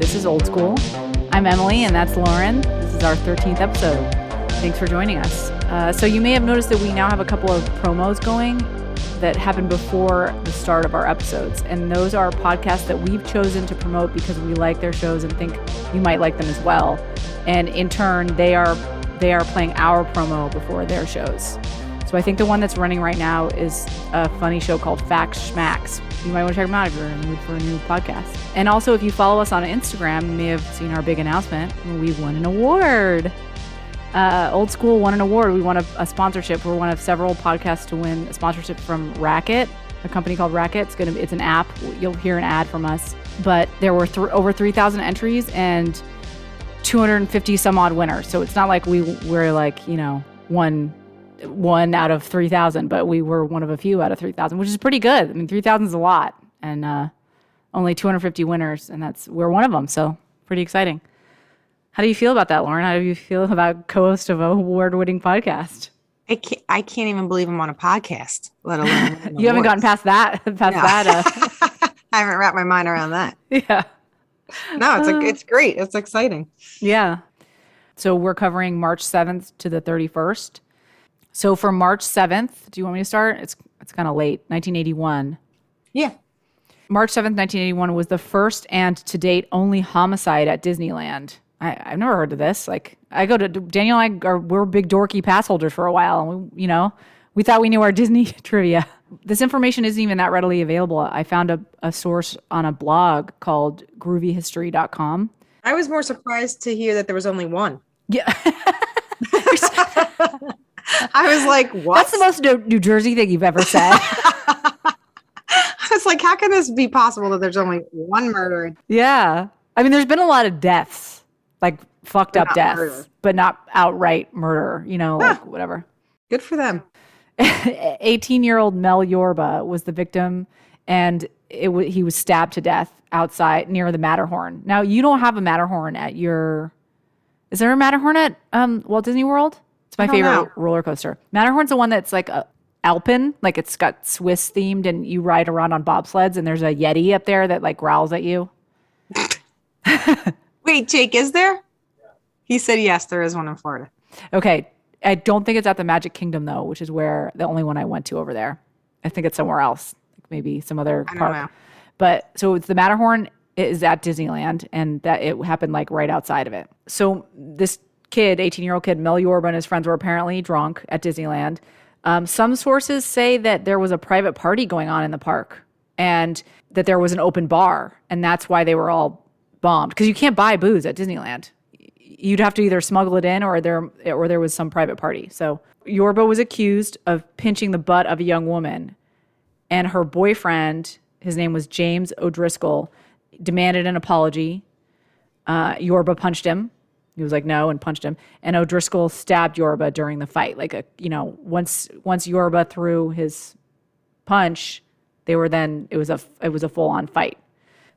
This is Old School. I'm Emily, and that's Lauren. This is our 13th episode. Thanks for joining us. Uh, so, you may have noticed that we now have a couple of promos going that happened before the start of our episodes. And those are podcasts that we've chosen to promote because we like their shows and think you might like them as well. And in turn, they are they are playing our promo before their shows. So I think the one that's running right now is a funny show called Facts Schmacks. You might want to check them out if you're in the mood for a new podcast. And also, if you follow us on Instagram, you may have seen our big announcement. We won an award. Uh, Old School won an award. We won a, a, sponsorship. We're one of several podcasts to win a sponsorship from Racket, a company called Racket. It's gonna. It's an app. You'll hear an ad from us. But there were th- over 3,000 entries and 250 some odd winners. So it's not like we were like you know one one out of 3,000, but we were one of a few out of 3,000, which is pretty good. I mean, 3,000 is a lot, and uh, only 250 winners, and that's we're one of them. So pretty exciting. How do you feel about that, Lauren? How do you feel about co-host of a award-winning podcast? I can't, I can't even believe I'm on a podcast, let alone. you haven't gotten past that. Past no. that. Uh... I haven't wrapped my mind around that. Yeah. No, it's a, uh. it's great. It's exciting. Yeah. So we're covering March 7th to the 31st. So for March 7th, do you want me to start? It's it's kind of late, 1981. Yeah. March 7th, 1981 was the first and to date only homicide at Disneyland. I, have never heard of this. Like I go to Daniel and I are we're big dorky pass holders for a while and we you know, we thought we knew our Disney trivia. This information isn't even that readily available. I found a, a source on a blog called groovyhistory.com. I was more surprised to hear that there was only one. Yeah. I was like, what? That's the most New Jersey thing you've ever said. I was like, how can this be possible that there's only one murder? Yeah. I mean, there's been a lot of deaths, like fucked but up deaths, murder. but not outright murder, you know, like whatever. Good for them. 18 year old Mel Yorba was the victim, and it w- he was stabbed to death outside near the Matterhorn. Now, you don't have a Matterhorn at your. Is there a Matterhorn at um, Walt Disney World? It's my favorite know. roller coaster. Matterhorn's the one that's like a Alpine, like it's got Swiss themed, and you ride around on bobsleds, and there's a Yeti up there that like growls at you. Wait, Jake, is there? He said yes, there is one in Florida. Okay. I don't think it's at the Magic Kingdom though, which is where the only one I went to over there. I think it's somewhere else, maybe some other park. Know. But so it's the Matterhorn is at Disneyland, and that it happened like right outside of it. So this kid, 18 year old kid, Mel Yorba and his friends were apparently drunk at Disneyland. Um, some sources say that there was a private party going on in the park and that there was an open bar, and that's why they were all bombed. Because you can't buy booze at Disneyland. You'd have to either smuggle it in or there or there was some private party. So Yorba was accused of pinching the butt of a young woman, and her boyfriend, his name was James O'Driscoll, demanded an apology. Uh, Yorba punched him he was like, no, and punched him. And O'Driscoll stabbed Yorba during the fight. Like a, you know, once once Yorba threw his punch, they were then it was a it was a full on fight.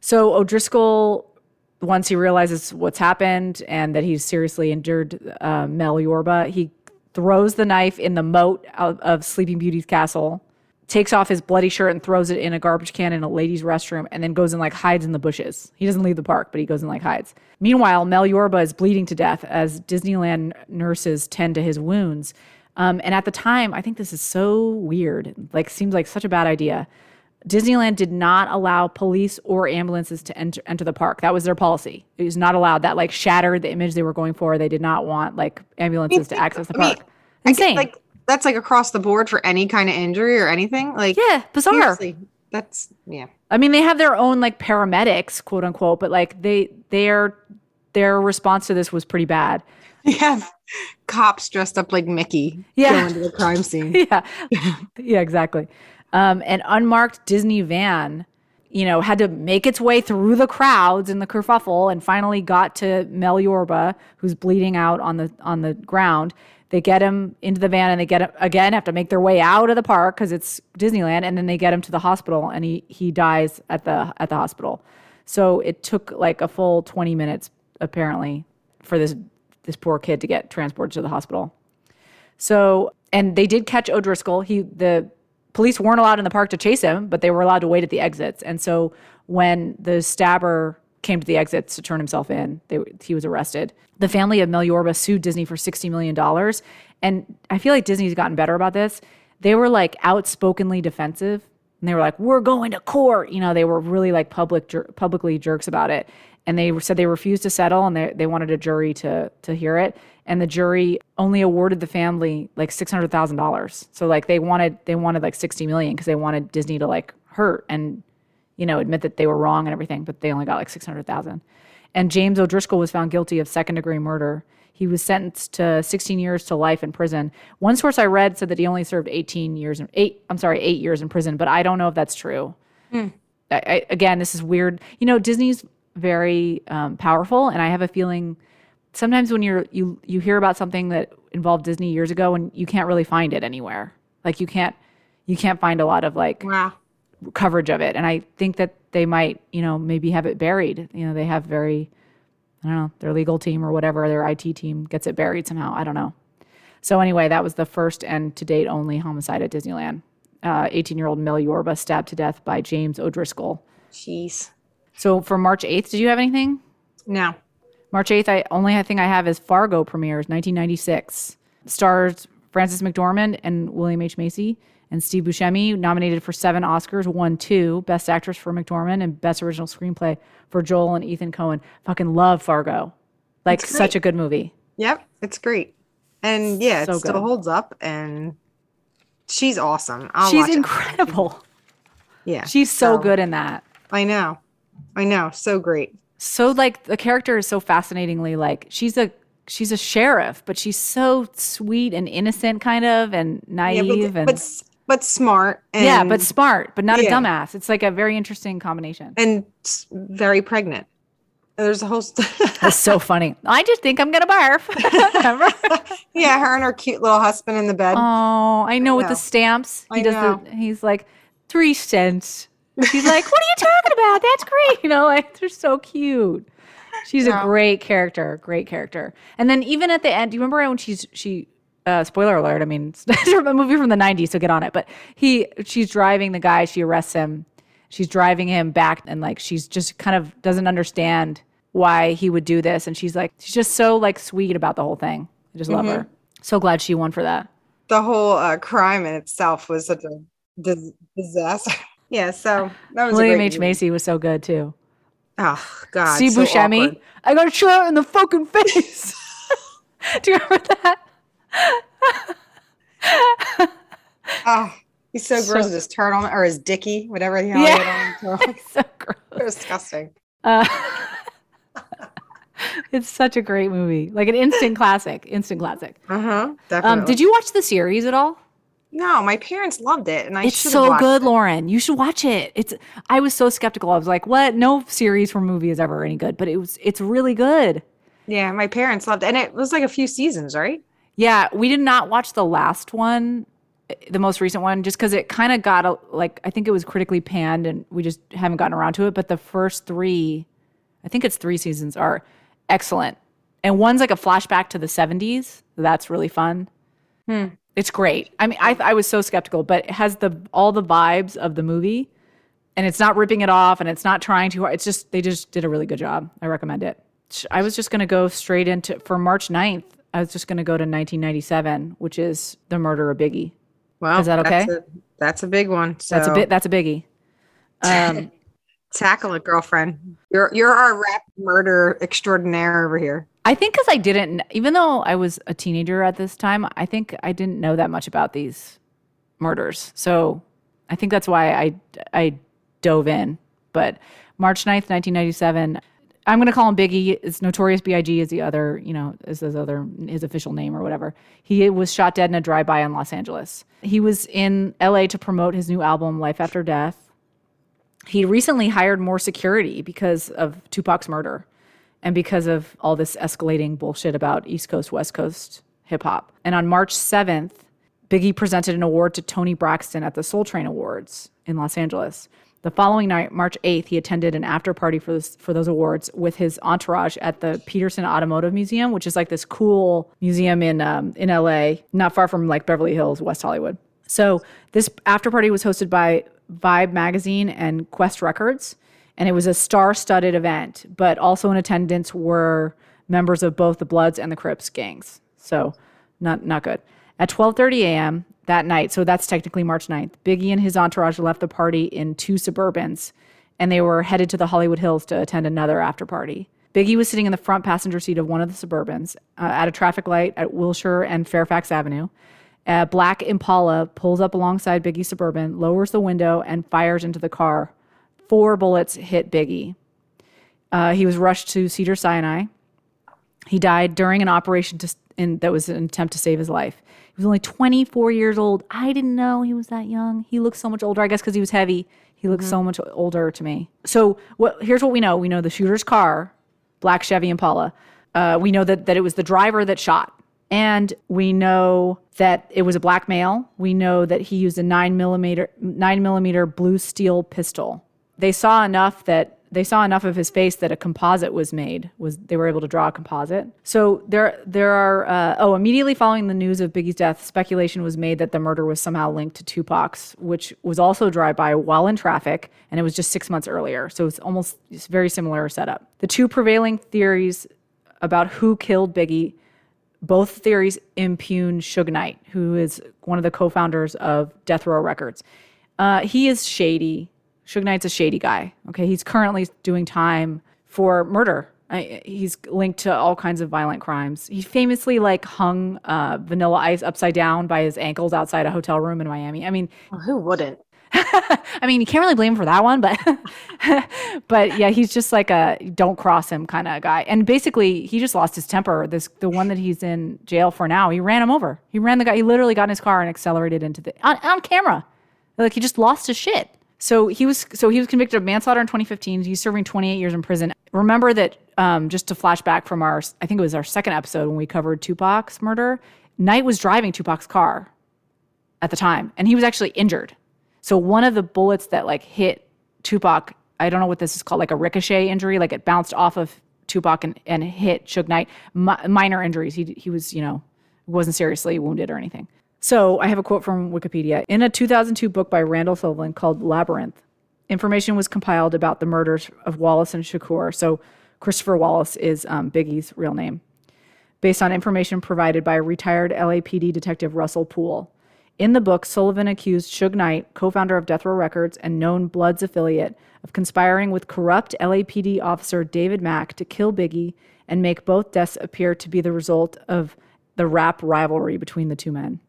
So O'Driscoll, once he realizes what's happened and that he's seriously injured uh, Mel Yorba, he throws the knife in the moat of, of Sleeping Beauty's castle takes off his bloody shirt and throws it in a garbage can in a ladies' restroom and then goes and like hides in the bushes. He doesn't leave the park, but he goes and like hides. Meanwhile, Mel Yorba is bleeding to death as Disneyland nurses tend to his wounds. Um, and at the time, I think this is so weird. Like, seems like such a bad idea. Disneyland did not allow police or ambulances to enter, enter the park. That was their policy. It was not allowed. That like shattered the image they were going for. They did not want like ambulances to access the park. Insane. like that's like across the board for any kind of injury or anything. Like yeah, bizarre. That's yeah. I mean, they have their own like paramedics, quote unquote, but like they their their response to this was pretty bad. They have cops dressed up like Mickey yeah. going to the crime scene. yeah, yeah, exactly. Um, an unmarked Disney van, you know, had to make its way through the crowds in the kerfuffle and finally got to Mel Yorba, who's bleeding out on the on the ground. They get him into the van and they get him again, have to make their way out of the park because it's Disneyland, and then they get him to the hospital and he he dies at the at the hospital. So it took like a full 20 minutes apparently for this this poor kid to get transported to the hospital. So and they did catch O'Driscoll. He the police weren't allowed in the park to chase him, but they were allowed to wait at the exits. And so when the stabber came to the exits to turn himself in. They, he was arrested. The family of Mel sued Disney for $60 million. And I feel like Disney's gotten better about this. They were like outspokenly defensive and they were like, we're going to court. You know, they were really like public, jer- publicly jerks about it. And they said they refused to settle and they, they wanted a jury to, to hear it. And the jury only awarded the family like $600,000. So like they wanted, they wanted like 60 million because they wanted Disney to like hurt and you know, admit that they were wrong and everything, but they only got like 600,000. And James O'Driscoll was found guilty of second degree murder. He was sentenced to 16 years to life in prison. One source I read said that he only served 18 years, in, eight, I'm sorry, eight years in prison, but I don't know if that's true. Mm. I, I, again, this is weird. You know, Disney's very um, powerful, and I have a feeling sometimes when you're you you hear about something that involved Disney years ago, and you can't really find it anywhere. Like you can't you can't find a lot of like wow coverage of it. And I think that they might, you know, maybe have it buried. You know, they have very, I don't know, their legal team or whatever, their IT team gets it buried somehow. I don't know. So anyway, that was the first and to date only homicide at Disneyland. 18 uh, year old Mel Yorba stabbed to death by James O'Driscoll. Jeez. So for March 8th, did you have anything? No. March 8th, I only thing I have is Fargo premieres 1996. Stars Frances McDormand and William H. Macy and Steve Buscemi, nominated for seven Oscars, won two Best Actress for McDormand and Best Original Screenplay for Joel and Ethan Coen. Fucking love Fargo. Like, such a good movie. Yep, it's great. And yeah, so it still good. holds up and she's awesome. I'll she's incredible. It. Yeah. She's so, so good in that. I know. I know. So great. So like the character is so fascinatingly like she's a she's a sheriff, but she's so sweet and innocent kind of and naive yeah, but, and but but smart. And, yeah, but smart, but not yeah. a dumbass. It's like a very interesting combination. And very pregnant. There's a whole. St- That's so funny. I just think I'm gonna barf. yeah, her and her cute little husband in the bed. Oh, I know, I with the stamps. He I does know. the. He's like three cents. She's like, "What are you talking about? That's great." You know, like they're so cute. She's yeah. a great character, great character. And then even at the end, do you remember when she's she uh, spoiler alert. I mean, it's a movie from the 90s, so get on it. But he, she's driving the guy, she arrests him. She's driving him back, and like, she's just kind of doesn't understand why he would do this. And she's like, she's just so like sweet about the whole thing. I just love mm-hmm. her. So glad she won for that. The whole uh, crime in itself was such a dis- disaster. yeah, so that was William H. Macy was so good too. Oh God, See so Buscemi, awkward. I got shot in the fucking face. do you remember that? Oh, he's so, so gross with his turtle or his dicky, whatever the hell yeah. he had on. so gross. disgusting. Uh, it's such a great movie, like an instant classic. Instant classic. Uh huh. Definitely. Um, did you watch the series at all? No, my parents loved it, and I. It's so good, it. Lauren. You should watch it. It's. I was so skeptical. I was like, "What? No series for movie is ever any good," but it was. It's really good. Yeah, my parents loved it, and it was like a few seasons, right? Yeah, we did not watch the last one, the most recent one, just because it kind of got a, like I think it was critically panned, and we just haven't gotten around to it. But the first three, I think it's three seasons, are excellent, and one's like a flashback to the '70s. That's really fun. Hmm. It's great. I mean, I I was so skeptical, but it has the all the vibes of the movie, and it's not ripping it off, and it's not trying too hard. It's just they just did a really good job. I recommend it. I was just gonna go straight into for March 9th. I was just going to go to 1997, which is the murder of Biggie. Wow, is that okay? That's a, that's a big one. So. That's a bit. That's a biggie. Um, Tackle it, girlfriend. You're you're our rap murder extraordinaire over here. I think because I didn't, even though I was a teenager at this time, I think I didn't know that much about these murders. So I think that's why I I dove in. But March 9th, 1997, I'm going to call him Biggie. It's Notorious B.I.G. is the other, you know, is his other his official name or whatever. He was shot dead in a drive-by in Los Angeles. He was in L.A. to promote his new album Life After Death. He recently hired more security because of Tupac's murder, and because of all this escalating bullshit about East Coast West Coast hip hop. And on March 7th, Biggie presented an award to Toni Braxton at the Soul Train Awards in Los Angeles. The following night, March 8th, he attended an after party for this, for those awards with his entourage at the Petersen Automotive Museum, which is like this cool museum in um, in LA, not far from like Beverly Hills, West Hollywood. So this after party was hosted by Vibe Magazine and Qwest Records. and it was a star-studded event. But also in attendance were members of both the Bloods and the Crips gangs. So not not good. At 12:30 a.m. that night, so that's technically March 9th, Biggie and his entourage left the party in two Suburbans, and they were headed to the Hollywood Hills to attend another after party. Biggie was sitting in the front passenger seat of one of the Suburbans uh, at a traffic light at Wilshire and Fairfax Avenue. A black Impala pulls up alongside Biggie's Suburban, lowers the window, and fires into the car. Four bullets hit Biggie. Uh, he was rushed to Cedar Sinai. He died during an operation to, in, that was an attempt to save his life. He was only 24 years old. I didn't know he was that young. He looks so much older, I guess, because he was heavy. He looks mm-hmm. so much older to me. So, what, here's what we know we know the shooter's car, black Chevy Impala. Uh, we know that, that it was the driver that shot. And we know that it was a black male. We know that he used a nine millimeter nine millimeter blue steel pistol. They saw enough that they saw enough of his face that a composite was made. Was they were able to draw a composite? So there there are uh, oh immediately following the news of Biggie's death, speculation was made that the murder was somehow linked to Tupac's, which was also drive by while in traffic, and it was just six months earlier. So it's almost it's very similar setup. The two prevailing theories about who killed Biggie both theories impugn Suge Knight, who is one of the co-founders of Death Row Records. Uh, he is shady. Suge Knight's a shady guy. Okay, he's currently doing time for murder. I, he's linked to all kinds of violent crimes. He famously like hung uh, Vanilla Ice upside down by his ankles outside a hotel room in Miami. I mean, well, who wouldn't? I mean, you can't really blame him for that one, but but yeah, he's just like a don't cross him kind of guy. And basically, he just lost his temper. This the one that he's in jail for now. He ran him over. He ran the guy. He literally got in his car and accelerated into the on, on camera. Like he just lost his shit. So he was so he was convicted of manslaughter in 2015. He's serving 28 years in prison. Remember that um, just to flash back from our I think it was our second episode when we covered Tupac's murder. Knight was driving Tupac's car at the time, and he was actually injured. So one of the bullets that like hit Tupac, I don't know what this is called, like a ricochet injury, like it bounced off of Tupac and, and hit Suge Knight. Mi- minor injuries. He he was you know wasn't seriously wounded or anything. So I have a quote from Wikipedia. In a 2002 book by Randall Sullivan called Labyrinth, information was compiled about the murders of Wallace and Shakur. So Christopher Wallace is um, Biggie's real name, based on information provided by retired LAPD detective Russell Poole. In the book, Sullivan accused Suge Knight, co founder of Death Row Records and known Bloods affiliate, of conspiring with corrupt LAPD officer David Mack to kill Biggie and make both deaths appear to be the result of the rap rivalry between the two men.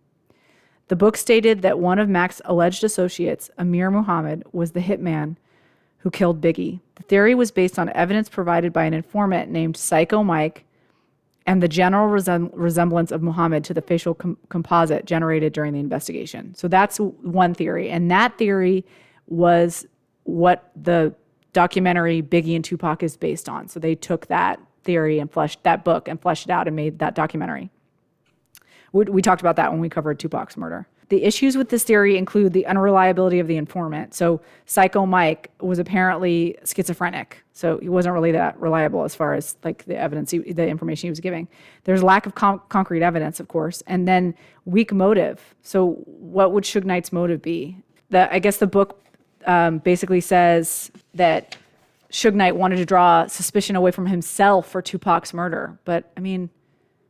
The book stated that one of Mack's alleged associates, Amir Muhammad, was the hitman who killed Biggie. The theory was based on evidence provided by an informant named Psycho Mike and the general resem- resemblance of Muhammad to the facial com- composite generated during the investigation. So that's one theory. And that theory was what the documentary Biggie and Tupac is based on. So they took that theory and fleshed that book and fleshed it out and made that documentary. We, we talked about that when we covered Tupac's murder. The issues with this theory include the unreliability of the informant. So, Psycho Mike was apparently schizophrenic, so he wasn't really that reliable as far as like the evidence, he, the information he was giving. There's lack of concrete evidence, of course, and then weak motive. So, what would Suge Knight's motive be? The I guess the book um, basically says that Suge Knight wanted to draw suspicion away from himself for Tupac's murder, but I mean,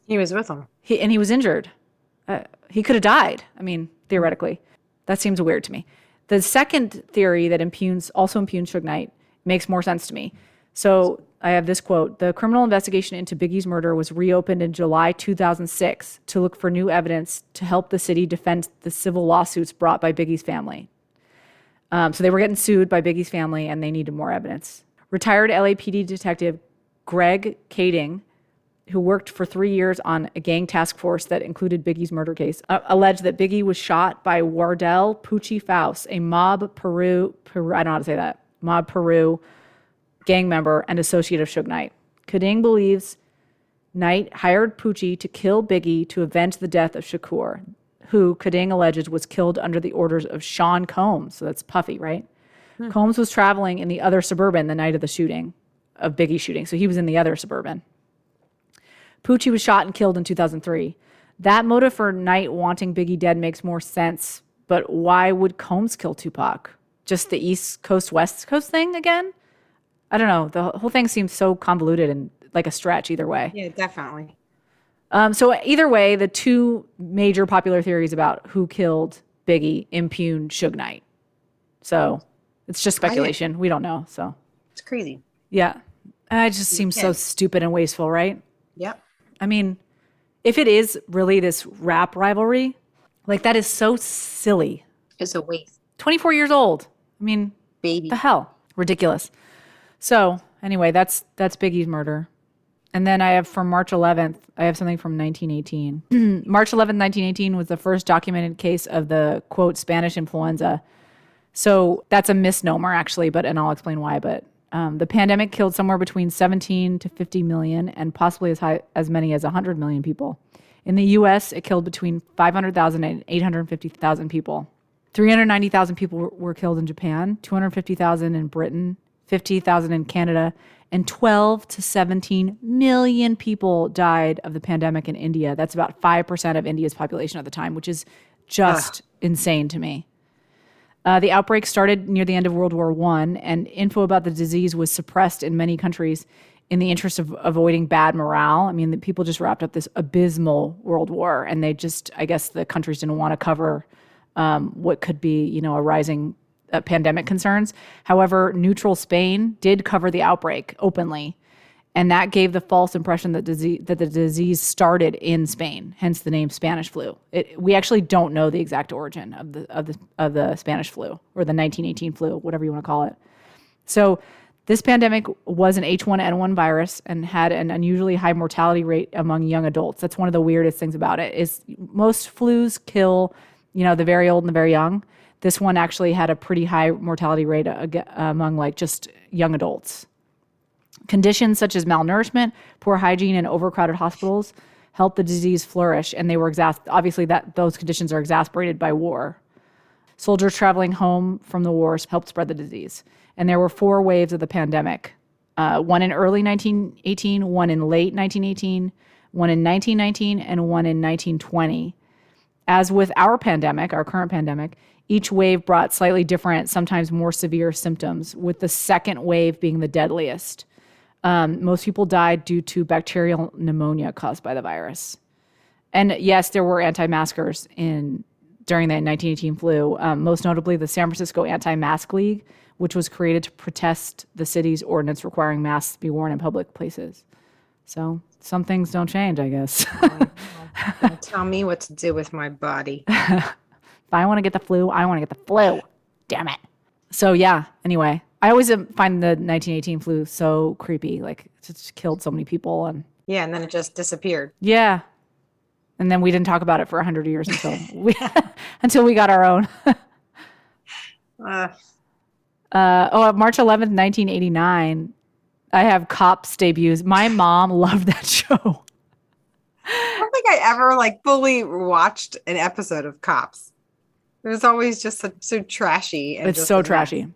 he was with him. He and he was injured. Uh, he could have died. I mean, theoretically, that seems weird to me. The second theory that impugns also impugns Suge Knight makes more sense to me. So I have this quote: "The criminal investigation into Biggie's murder was reopened in July 2006 to look for new evidence to help the city defend the civil lawsuits brought by Biggie's family." Um, so they were getting sued by Biggie's family, and they needed more evidence. Retired LAPD detective Greg Kading who worked for three years on a gang task force that included Biggie's murder case, uh, alleged that Biggie was shot by Wardell Poochie Faust, a mob Peru, Peru, I don't know how to say that, mob Peru gang member and associate of Suge Knight. Kading believes Knight hired Poochie to kill Biggie to avenge the death of Shakur, who Kading alleges was killed under the orders of Sean Combs. So that's Puffy, right? Hmm. Combs was traveling in the other suburban the night of the shooting, of Biggie shooting. So he was in the other suburban. Poochie was shot and killed in 2003. That motive for Knight wanting Biggie dead makes more sense, but why would Combs kill Tupac? Just the East Coast, West Coast thing again? I don't know. The whole thing seems so convoluted and like a stretch either way. Yeah, definitely. Um, so either way, the two major popular theories about who killed Biggie impugn Suge Knight. So it's just speculation. We don't know. So it's crazy. Yeah. It just seems so stupid and wasteful, right? Yep. I mean, if it is really this rap rivalry, like that is so silly. It's a waste. 24 years old. I mean, baby. The hell. Ridiculous. So, anyway, that's that's Biggie's murder. And then I have from March 11th, I have something from 1918. March 11th, 1918 was the first documented case of the quote Spanish influenza. So that's a misnomer actually, but and I'll explain why. But um, the pandemic killed somewhere between 17 to 50 million, and possibly as high as many as 100 million people. In the U.S., it killed between 500,000 and 850,000 people. 390,000 people were, were killed in Japan, 250,000 in Britain, 50,000 in Canada, and 12 to 17 million people died of the pandemic in India. That's about 5% of India's population at the time, which is just ah. insane to me. Uh, the outbreak started near the end of World War I, and info about the disease was suppressed in many countries in the interest of avoiding bad morale. I mean, the people just wrapped up this abysmal world war, and they just, I guess, the countries didn't want to cover um, what could be, you know, a rising uh, pandemic concerns. However, neutral Spain did cover the outbreak openly, and that gave the false impression that disease that the disease started in Spain, hence the name Spanish flu. It, we actually don't know the exact origin of the of the of the Spanish flu or the 1918 flu, whatever you want to call it. So. This pandemic was an H1N1 virus and had an unusually high mortality rate among young adults. That's one of the weirdest things about it. Is most flus kill, you know, the very old and the very young this one actually had a pretty high mortality rate among like just young adults. Conditions such as malnourishment, poor hygiene, and overcrowded hospitals helped the disease flourish, and they were exas- obviously that those conditions are exasperated by war. Soldiers traveling home from the wars helped spread the disease, and there were four waves of the pandemic: uh, one in early 1918, one in late 1918, one in 1919, and one in 1920. As with our pandemic, our current pandemic, each wave brought slightly different, sometimes more severe symptoms, with the second wave being the deadliest. Um, most people died due to bacterial pneumonia caused by the virus. And yes, there were anti-maskers in during the 1918 flu, um, most notably the San Francisco Anti-Mask League, which was created to protest the city's ordinance requiring masks be worn in public places. So some things don't change, I guess. tell me what to do with my body. If I want to get the flu, I want to get the flu. Damn it. So yeah, anyway, I always find the 1918 flu so creepy. Like it just killed so many people and Yeah, and then it just disappeared. Yeah. And then we didn't talk about it for 100 years until we until we got our own. uh. Uh, oh, March 11th, 1989, I have Cops debuts. My mom loved that show. I don't think I ever like fully watched an episode of Cops. It was always just so, so trashy. it's so trashy.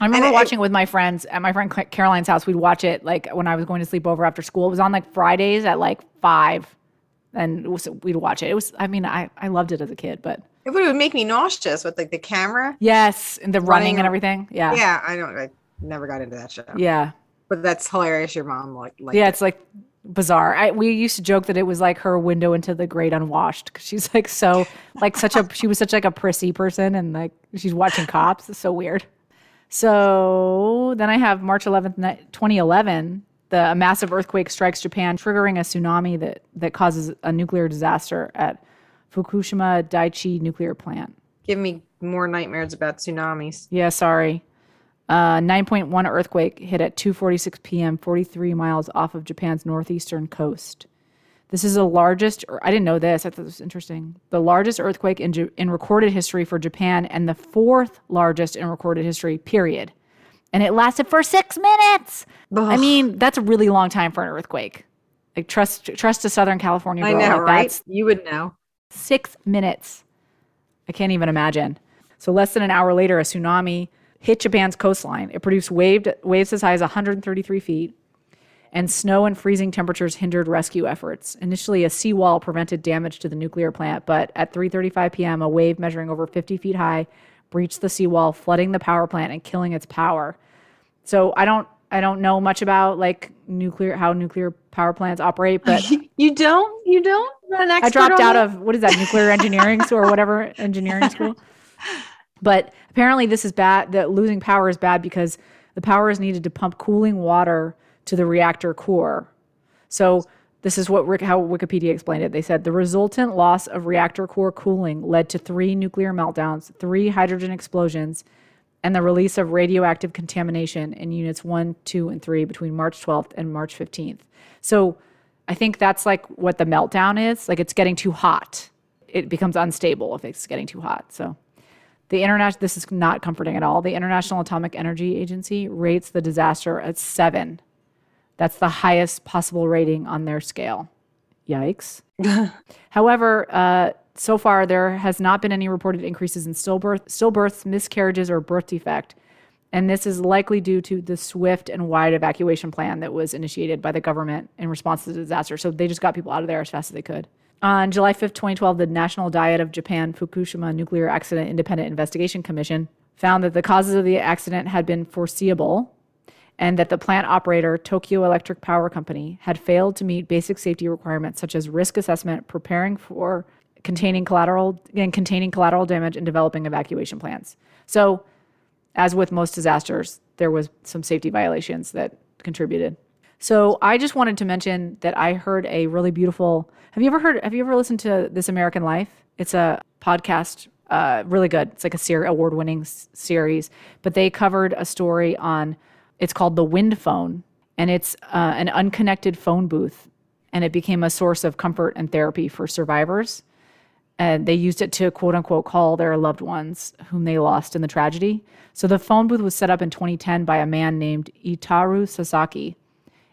I remember it, watching it with my friends at my friend Caroline's house. We'd watch it like when I was going to sleep over after school. It was on like Fridays at like five, and was, we'd watch it. It was, I mean, I, I loved it as a kid, but it would make me nauseous with like the camera. Yes, and the running, running and everything. Yeah, yeah. I don't. I never got into that show. Yeah, but that's hilarious. Your mom like, like yeah, it's like bizarre. I, we used to joke that it was like her window into the great unwashed because she's like so like such a she was such like a prissy person and like she's watching cops. It's so weird. So then I have March 11th, 2011. The a massive earthquake strikes Japan, triggering a tsunami that that causes a nuclear disaster at Fukushima Daiichi nuclear plant. Give me more nightmares about tsunamis. Yeah, sorry. Uh, 9.1 earthquake hit at 2:46 p.m., 43 miles off of Japan's northeastern coast. This is the largest. I didn't know this. I thought this was interesting. The largest earthquake in in recorded history for Japan, and the fourth largest in recorded history. Period. And it lasted for six minutes. Ugh. I mean, that's a really long time for an earthquake. Like trust trust to Southern California. Girl. I know, like, right? You would know. Six minutes. I can't even imagine. So less than an hour later, a tsunami hit Japan's coastline. It produced waved, waves as high as 133 feet, and snow and freezing temperatures hindered rescue efforts. Initially, a seawall prevented damage to the nuclear plant, but at 3:35 p.m., a wave measuring over 50 feet high breached the seawall, flooding the power plant and killing its power. So I don't I don't know much about like nuclear how nuclear power plants operate, but you don't you don't I dropped out of what is that nuclear engineering school or whatever engineering school. But apparently this is bad that losing power is bad because the power is needed to pump cooling water to the reactor core. So this is what how Wikipedia explained it. They said the resultant loss of reactor core cooling led to three nuclear meltdowns, three hydrogen explosions, and the release of radioactive contamination in units 1, 2, and 3 between March 12th and March 15th. So I think that's like what the meltdown is. Like it's getting too hot. It becomes unstable if it's getting too hot. So the international this is not comforting at all. The International Atomic Energy Agency rates the disaster at 7. That's the highest possible rating on their scale. Yikes. However, uh, so far there has not been any reported increases in stillbirth, stillbirths, miscarriages, or birth defect. And this is likely due to the swift and wide evacuation plan that was initiated by the government in response to the disaster. So they just got people out of there as fast as they could. On July 5th, 2012, the National Diet of Japan Fukushima Nuclear Accident Independent Investigation Commission found that the causes of the accident had been foreseeable and that the plant operator, Tokyo Electric Power Company, had failed to meet basic safety requirements such as risk assessment, preparing for containing collateral and containing collateral damage and developing evacuation plans. So, as with most disasters, there was some safety violations that contributed. So, I just wanted to mention that I heard a really beautiful. Have you ever heard? Have you ever listened to This American Life? It's a podcast, uh, really good. It's like a ser- award-winning s- series, but they covered a story on. It's called the Wind Phone, and it's uh, an unconnected phone booth, and it became a source of comfort and therapy for survivors and they used it to quote unquote call their loved ones whom they lost in the tragedy. So the phone booth was set up in 2010 by a man named Itaru Sasaki,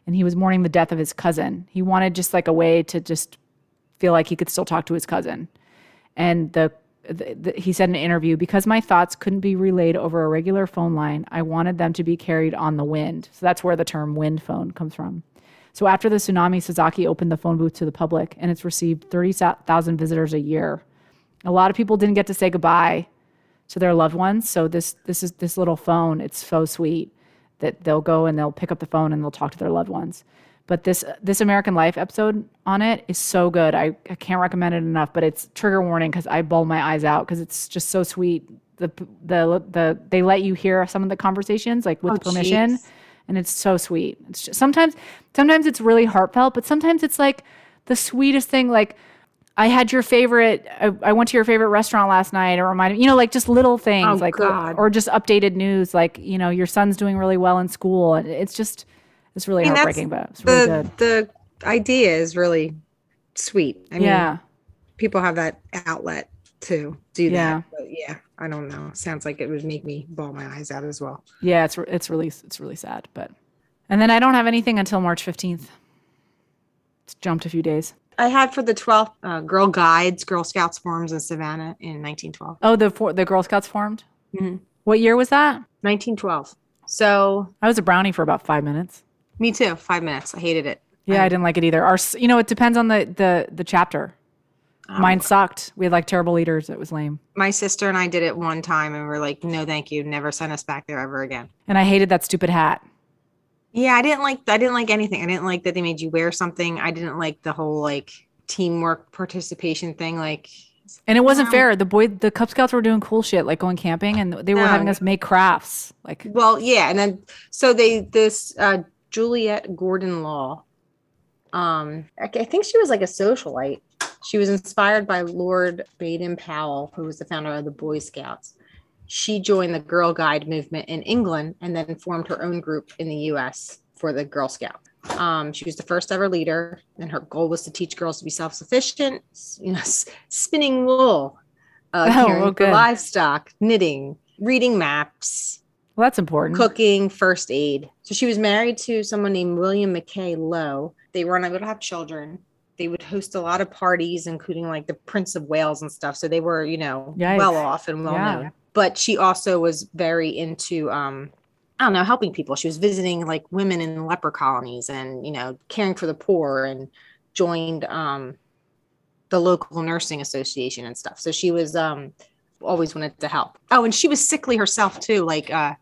and he was mourning the death of his cousin. He wanted just like a way to just feel like he could still talk to his cousin. And the, he said in an interview, because my thoughts couldn't be relayed over a regular phone line, I wanted them to be carried on the wind. So that's where the term wind phone comes from. So after the tsunami, Sasaki opened the phone booth to the public, and it's received 30,000 visitors a year. A lot of people didn't get to say goodbye to their loved ones, so this this is this little phone. It's so sweet that they'll go and they'll pick up the phone and they'll talk to their loved ones. But this this American Life episode on it is so good. I, I can't recommend it enough. But it's trigger warning because I bawl my eyes out because it's just so sweet. The the the they let you hear some of the conversations like with oh, permission. Geez and it's so sweet. It's just, sometimes sometimes it's really heartfelt, but sometimes it's like the sweetest thing. Like I had your favorite. I, I went to your favorite restaurant last night. It reminded you know like just little things oh, like God. or just updated news like you know your son's doing really well in school. And it's just it's really I mean, heartbreaking, but it's really the, good. The idea is really sweet. I mean, yeah, people have that outlet to do yeah. that. But yeah, I don't know. Sounds like it would make me bawl my eyes out as well. Yeah, it's it's really it's really sad, but and then I don't have anything until March 15th. It's jumped a few days. I had for the 12th uh, Girl Guides, Girl Scouts forms in Savannah in 1912. Oh, the for, the Girl Scouts formed? Mm-hmm. What year was that? 1912. So I was a brownie for about five minutes. Me too. Five minutes. I hated it. Yeah, I, I didn't like it either. Our, you know, it depends on the the the chapter. Um, Mine sucked. We had like terrible leaders. It was lame. My sister and I did it one time and we are like, no, thank you. Never send us back there ever again. And I hated that stupid hat. Yeah, I didn't like I didn't like anything. I didn't like that they made you wear something. I didn't like the whole like teamwork participation thing. Like and it wasn't fair. The boy, the Cub Scouts were doing cool shit, like going camping, and they were no. having us make crafts. Like, well, yeah, and then so they this uh, Juliette Gordon Low. Um, I, I think she was like a socialite, she was inspired by Lord Baden Powell, who was the founder of the Boy Scouts. She joined the Girl Guide movement in England and then formed her own group in the US for the Girl Scout. Um, she was the first ever leader, and her goal was to teach girls to be self sufficient, you know, spinning wool, uh, oh, caring for livestock, knitting, reading maps. Well, that's important. Cooking, first aid. So she was married to someone named William Mackay Low. They were unable to have children they would host a lot of parties, including like the Prince of Wales and stuff. So they were, you know, Yikes. well off and well yeah. known. But she also was very into um, I don't know, helping people. She was visiting like women in leper colonies and, you know, caring for the poor and joined um the local nursing association and stuff. So she was um always wanted to help. Oh, and she was sickly herself too. Like uh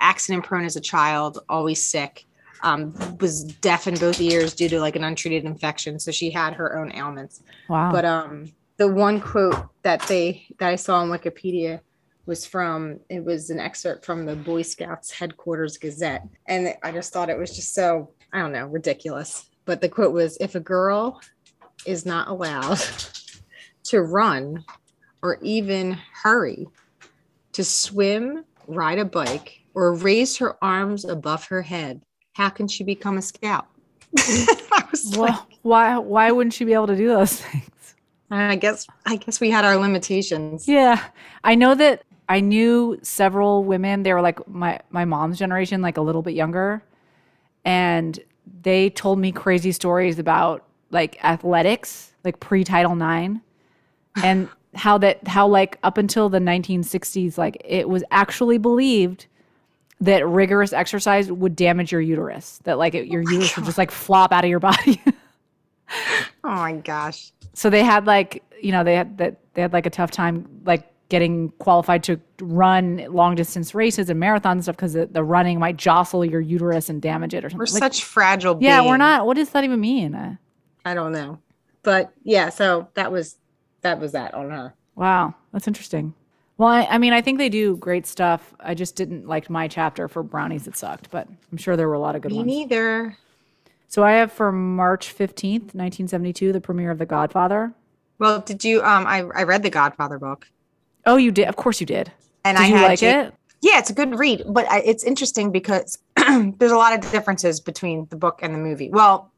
accident prone as a child, always sick. Um, was deaf in both ears due to like an untreated infection, so she had her own ailments. Wow. But um, the one quote that they that I saw on Wikipedia was from it was an excerpt from the Boy Scouts headquarters gazette and I just thought it was just so I don't know ridiculous but the quote was if a girl is not allowed to run or even hurry to swim ride a bike or raise her arms above her head how can she become a scout well, like, why why wouldn't she be able to do those things I guess I guess we had our limitations. Yeah. I know that I knew several women, they were like my my mom's generation, like a little bit younger, and they told me crazy stories about like athletics, like pre-Title 9 and how that how like up until the 1960s like it was actually believed that rigorous exercise would damage your uterus that like it, your oh uterus God. would just like flop out of your body oh my gosh so they had like you know they had that they had like a tough time like getting qualified to run long distance races and marathons and stuff because the, the, running might jostle your uterus and damage it or something. We're like, such fragile. Yeah, beings. we're not. What does that even mean? Uh, I don't know, but yeah. So that was that was that on her. Wow, that's interesting. Well, I, I, mean, I think they do great stuff. I just didn't like my chapter for brownies. It sucked, but I'm sure there were a lot of good Me ones. Me neither. So I have for March 15th, 1972, the premiere of The Godfather. Well, did you? Um, I I read the Godfather book. Oh, you did. Of course, you did. And did I you like to, it. Yeah, it's a good read, but it's interesting because there's a lot of differences between the book and the movie. Well,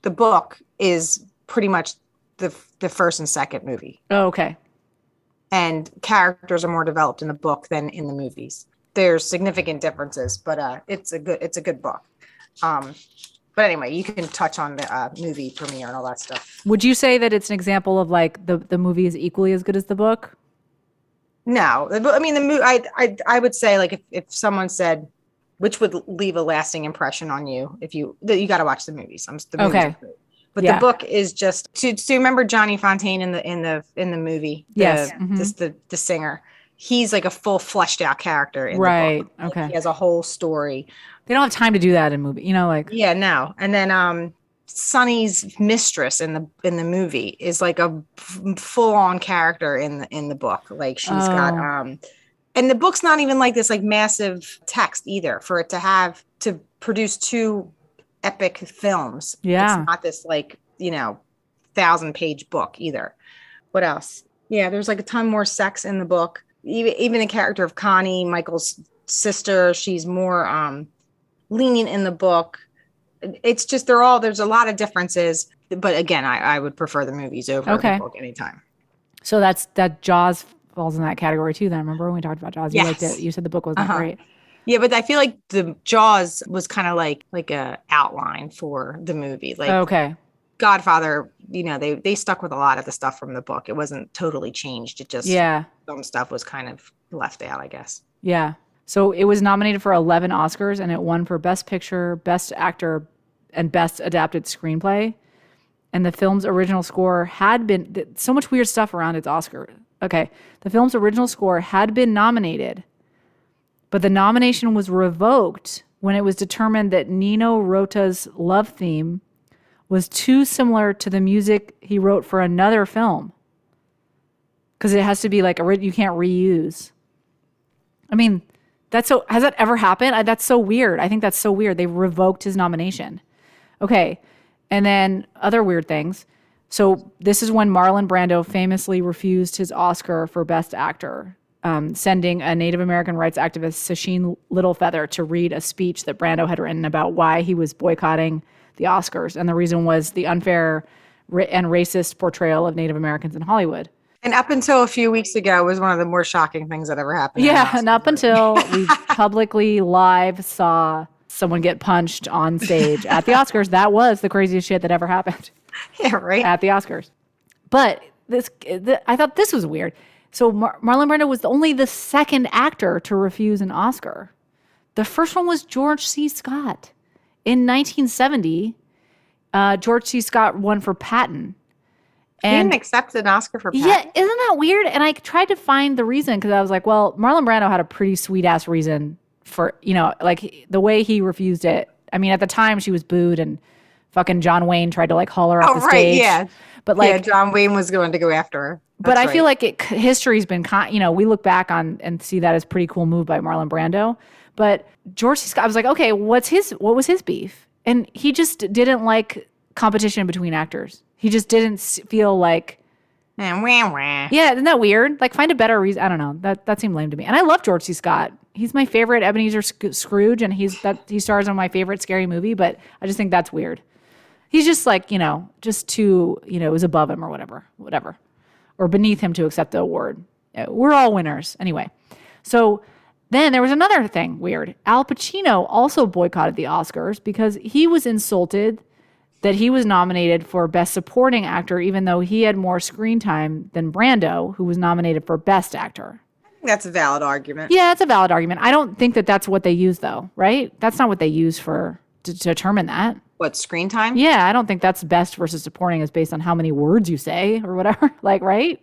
the book is pretty much the the first and second movie. Oh, okay. And characters are more developed in the book than in the movies. There's significant differences, but uh, it's a good it's a good book. Um, but anyway, you can touch on the uh, movie premiere and all that stuff. Would you say that it's an example of like the the movie is equally as good as the book? No, I mean the movie. I, I I would say like if, if someone said which would leave a lasting impression on you if you you got to watch the movies. I'm the okay. But yeah. the book is just to to remember Johnny Fontane in the in the in the movie. The, yes, mm-hmm. just the the singer. He's like a full fleshed out character. right. Okay. He has a whole story. They don't have time to do that in movie. You know, like yeah, no. And then um Sonny's mistress in the in the movie is like a full on character in the in the book. Like she's oh. got um and the book's not even like this like massive text either for it to have to produce two epic films. Yeah. It's not this like, you know, thousand page book either. What else? Yeah, there's like a ton more sex in the book. Even even the character of Connie, Michael's sister, she's more um lenient in the book it's just they're all there's a lot of differences but again i, I would prefer the movies over okay. the book anytime so that's that jaws falls in that category too then remember when we talked about jaws you yes. liked it you said the book wasn't uh-huh. great yeah but i feel like the jaws was kind of like like a outline for the movie like okay godfather you know they they stuck with a lot of the stuff from the book it wasn't totally changed it just yeah some stuff was kind of left out i guess yeah so it was nominated for 11 Oscars and it won for Best Picture, Best Actor, and Best Adapted Screenplay. And the film's original score had been so much weird stuff around its Oscar. Okay. The film's original score had been nominated, but the nomination was revoked when it was determined that Nino Rota's love theme was too similar to the music he wrote for another film. Because it has to be like you can't reuse. I mean, that's so, has that ever happened? I, that's so weird. I think that's so weird. They revoked his nomination. Okay. And then other weird things. So this is when Marlon Brando famously refused his Oscar for Best Actor, um, sending a Native American rights activist, Sacheen Littlefeather, to read a speech that Brando had written about why he was boycotting the Oscars. And the reason was the unfair and racist portrayal of Native Americans in Hollywood. And up until a few weeks ago was one of the more shocking things that ever happened. Yeah, and up until we publicly live saw someone get punched on stage at the Oscars, that was the craziest shit that ever happened. Yeah, right. At the Oscars. But this, the, I thought this was weird. So Mar- Marlon Brando was only the second actor to refuse an Oscar. The first one was George C. Scott in 1970. Uh, George C. Scott won for Patton and he didn't accept an Oscar for Patton. Yeah, isn't that weird? And I tried to find the reason because I was like, well, Marlon Brando had a pretty sweet ass reason for you know like the way he refused it. I mean, at the time she was booed and fucking John Wayne tried to like haul her off oh, the right, stage. Yeah, but like yeah, John Wayne was going to go after her. That's but I right. feel like it, history's been, con- you know, we look back on and see that as pretty cool move by Marlon Brando. But George C. Scott, I was like, okay, what's his, what was his beef? And he just didn't like competition between actors. He just didn't feel like, wah, wah. yeah, isn't that weird? Like, find a better reason. I don't know. That that seemed lame to me. And I love George C. Scott. He's my favorite Ebenezer Scrooge, and he's that he stars in my favorite scary movie. But I just think that's weird. He's just like you know, just too you know, it was above him or whatever, whatever or beneath him to accept the award. Uh, we're all winners anyway. So then there was another thing weird. Al Pacino also boycotted the Oscars because he was insulted that he was nominated for Best Supporting Actor, even though he had more screen time than Brando, who was nominated for Best Actor. That's a valid argument. Yeah, it's a valid argument. I don't think that that's what they use, though, right? That's not what they use for to, to determine that. What screen time? Yeah, I don't think that's best versus supporting is based on how many words you say or whatever. like, right?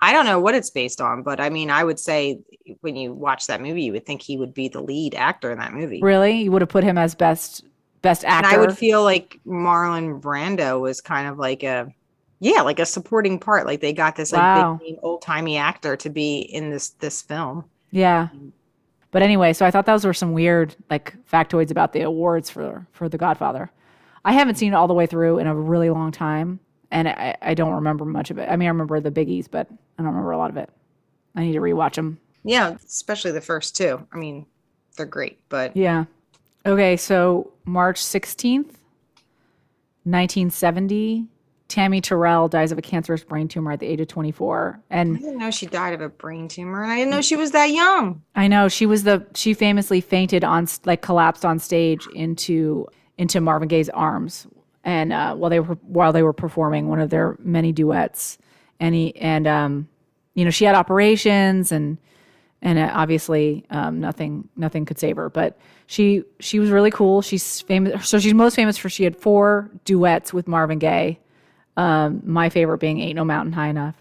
I don't know what it's based on, but I mean, I would say when you watch that movie, you would think he would be the lead actor in that movie. Really? You would have put him as best best actor. And I would feel like Marlon Brando was kind of like a yeah, like a supporting part. Like they got this like wow. big old timey actor to be in this this film. Yeah. But anyway, so I thought those were some weird like factoids about the awards for for The Godfather. I haven't seen it all the way through in a really long time, and I, I don't remember much of it. I mean, I remember the biggies, but I don't remember a lot of it. I need to rewatch them. Yeah, especially the first two. I mean, they're great, but yeah. Okay, so March sixteenth, nineteen seventy. Tammy Terrell dies of a cancerous brain tumor at the age of 24. And I didn't know she died of a brain tumor, and I didn't know she was that young. I know she was the she famously fainted on like collapsed on stage into into Marvin Gaye's arms, and uh, while they were while they were performing one of their many duets, and he and um, you know she had operations and and uh, obviously um, nothing nothing could save her, but she she was really cool. She's famous, so she's most famous for she had four duets with Marvin Gaye. Um, my favorite being "Ain't No Mountain High Enough."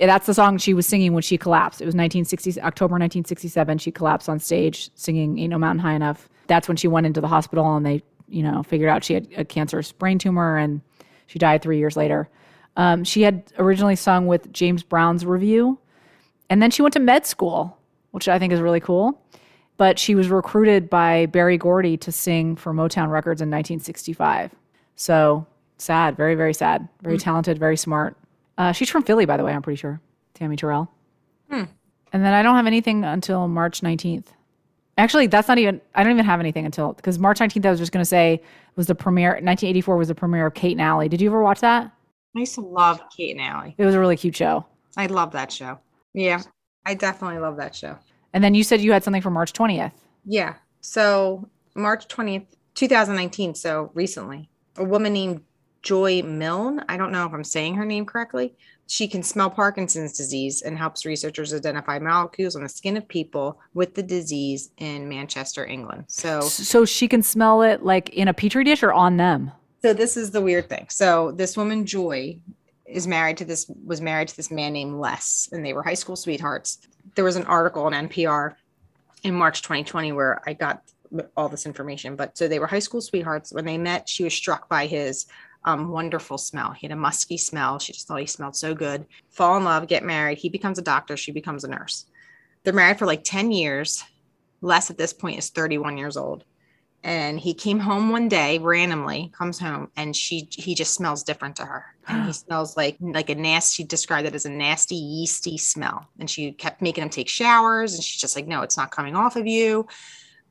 That's the song she was singing when she collapsed. It was 1960 October 1967. She collapsed on stage singing "Ain't No Mountain High Enough." That's when she went into the hospital and they you know, figured out she had a cancerous brain tumor and she died three years later. Um, she had originally sung with James Brown's Revue, and then she went to med school, which I think is really cool. But she was recruited by Berry Gordy to sing for Motown Records in 1965. So sad, very, very sad. Very mm. talented, very smart. Uh, she's from Philly, by the way, I'm pretty sure. Tammy Terrell. Hmm. And then I don't have anything until March 19th. Actually, that's not even. I don't even have anything until because March 19th. I was just going to say was the premiere. 1984 was the premiere of Kate and Allie. Did you ever watch that? I used to love Kate and Allie. It was a really cute show. I love that show. Yeah, I definitely love that show. And then you said you had something for March 20th. Yeah. So March 20th, 2019. So recently, a woman named Joy Milne. I don't know if I'm saying her name correctly. She can smell Parkinson's disease and helps researchers identify molecules on the skin of people with the disease in Manchester, England. So, so she can smell it like in a petri dish or on them. So this is the weird thing. So this woman Joy is married to this was married to this man named Les, and they were high school sweethearts. There was an article on NPR in March 2020 where I got all this information. But so they were high school sweethearts. When they met, she was struck by his um, wonderful smell. He had a musky smell. She just thought he smelled so good. Fall in love, get married. He becomes a doctor. She becomes a nurse. They're married for like 10 years. Les at this point is 31 years old. And he came home one day randomly, comes home, and she he just smells different to her. And he smells like like a nasty, she described it as a nasty, yeasty smell. And she kept making him take showers, and she's just like, No, it's not coming off of you.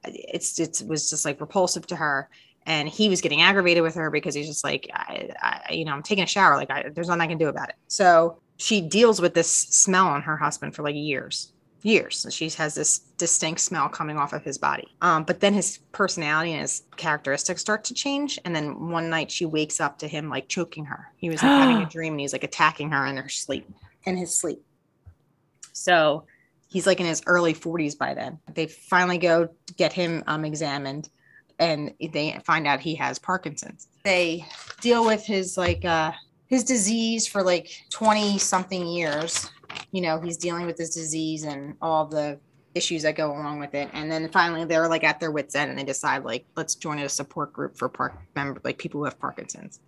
It's it was just like repulsive to her and he was getting aggravated with her because he's just like I, I, you know i'm taking a shower. Like I, there's nothing i can do about it. So she deals with this smell on her husband for like years years. And she has this distinct smell coming off of his body. Um, but then his personality and his characteristics start to change. And then one night she wakes up to him like choking her. He was like having a dream and he's like attacking her in her sleep in his sleep. So he's like in his early 40s by then. They finally go get him um, examined and they find out he has Parkinson's. They deal with his like uh his disease for like 20 something years. You know, he's dealing with this disease and all the issues that go along with it. And then finally they're like at their wits end and they decide like let's join a support group for park member like people who have Parkinson's.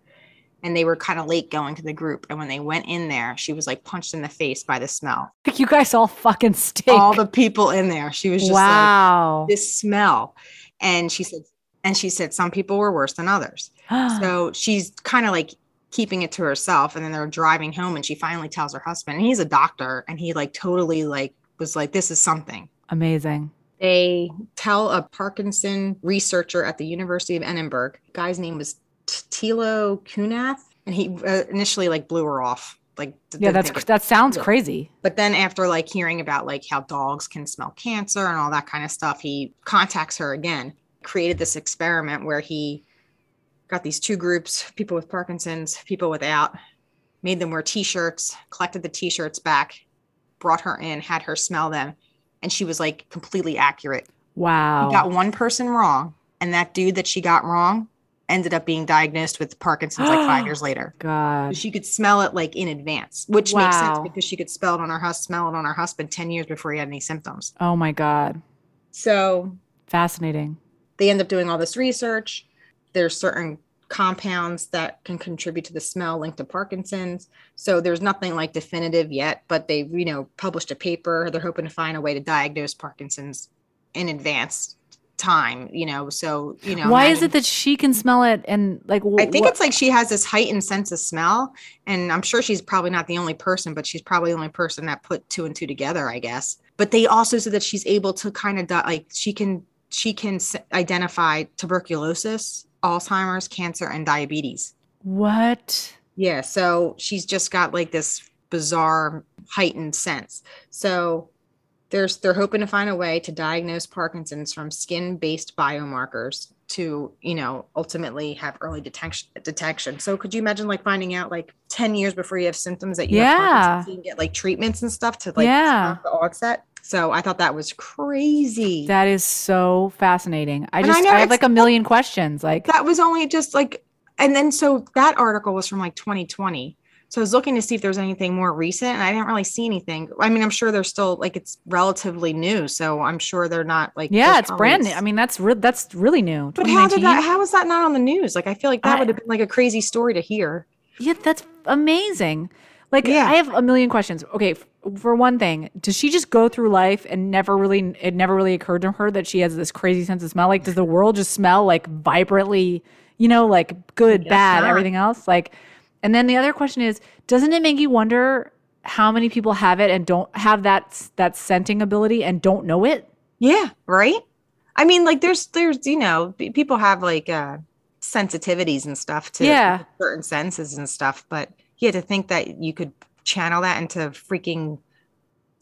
And they were kind of late going to the group. And when they went in there, she was like punched in the face by the smell. You guys all fucking stink. All the people in there. She was just wow. like this smell. And she said, and she said some people were worse than others. so she's kind of like keeping it to herself. And then they're driving home and she finally tells her husband, and he's a doctor, and he like totally like was like, This is something. Amazing. They tell a Parkinson researcher at the University of Edinburgh. Guy's name was Tilo Kunath, and he uh, initially like blew her off. Like yeah, that's that sounds yeah. crazy. But then after like hearing about like how dogs can smell cancer and all that kind of stuff, he contacts her again. Created this experiment where he got these two groups: people with Parkinson's, people without. Made them wear T-shirts, collected the T-shirts back, brought her in, had her smell them, and she was like completely accurate. Wow. He got one person wrong, and that dude that she got wrong ended up being diagnosed with Parkinson's like five years later. God. She could smell it like in advance, which wow. makes sense because she could smell it on her husband, smell it on her husband 10 years before he had any symptoms. Oh my God. So fascinating. They end up doing all this research. There's certain compounds that can contribute to the smell linked to Parkinson's. So there's nothing like definitive yet, but they've, you know, published a paper. They're hoping to find a way to diagnose Parkinson's in advance time you know so you know why is it that she can smell it and like wh- i think it's like she has this heightened sense of smell and i'm sure she's probably not the only person but she's probably the only person that put two and two together i guess but they also said that she's able to kind of di- like she can she can s- identify tuberculosis alzheimer's cancer and diabetes what yeah so she's just got like this bizarre heightened sense so there's they're hoping to find a way to diagnose Parkinson's from skin-based biomarkers to you know ultimately have early detection detection. So could you imagine like finding out like 10 years before you have symptoms that you yeah. have you can get like treatments and stuff to like yeah. the onset? So I thought that was crazy. That is so fascinating. I just I, I have like a million questions. Like that was only just like and then so that article was from like 2020 so I was looking to see if there was anything more recent, and I didn't really see anything. I mean, I'm sure they're still like it's relatively new, so I'm sure they're not like yeah, it's brand new. I mean, that's re- that's really new. But how did that? How was that not on the news? Like, I feel like that would have been like a crazy story to hear. Yeah, that's amazing. Like, yeah. I have a million questions. Okay, for one thing, does she just go through life and never really it never really occurred to her that she has this crazy sense of smell? Like, does the world just smell like vibrantly? You know, like good, bad, not. everything else, like and then the other question is, doesn't it make you wonder how many people have it and don't have that that scenting ability and don't know it? Yeah, right? I mean, like there's there's you know, people have like uh sensitivities and stuff to yeah. certain senses and stuff, but yeah, to think that you could channel that into freaking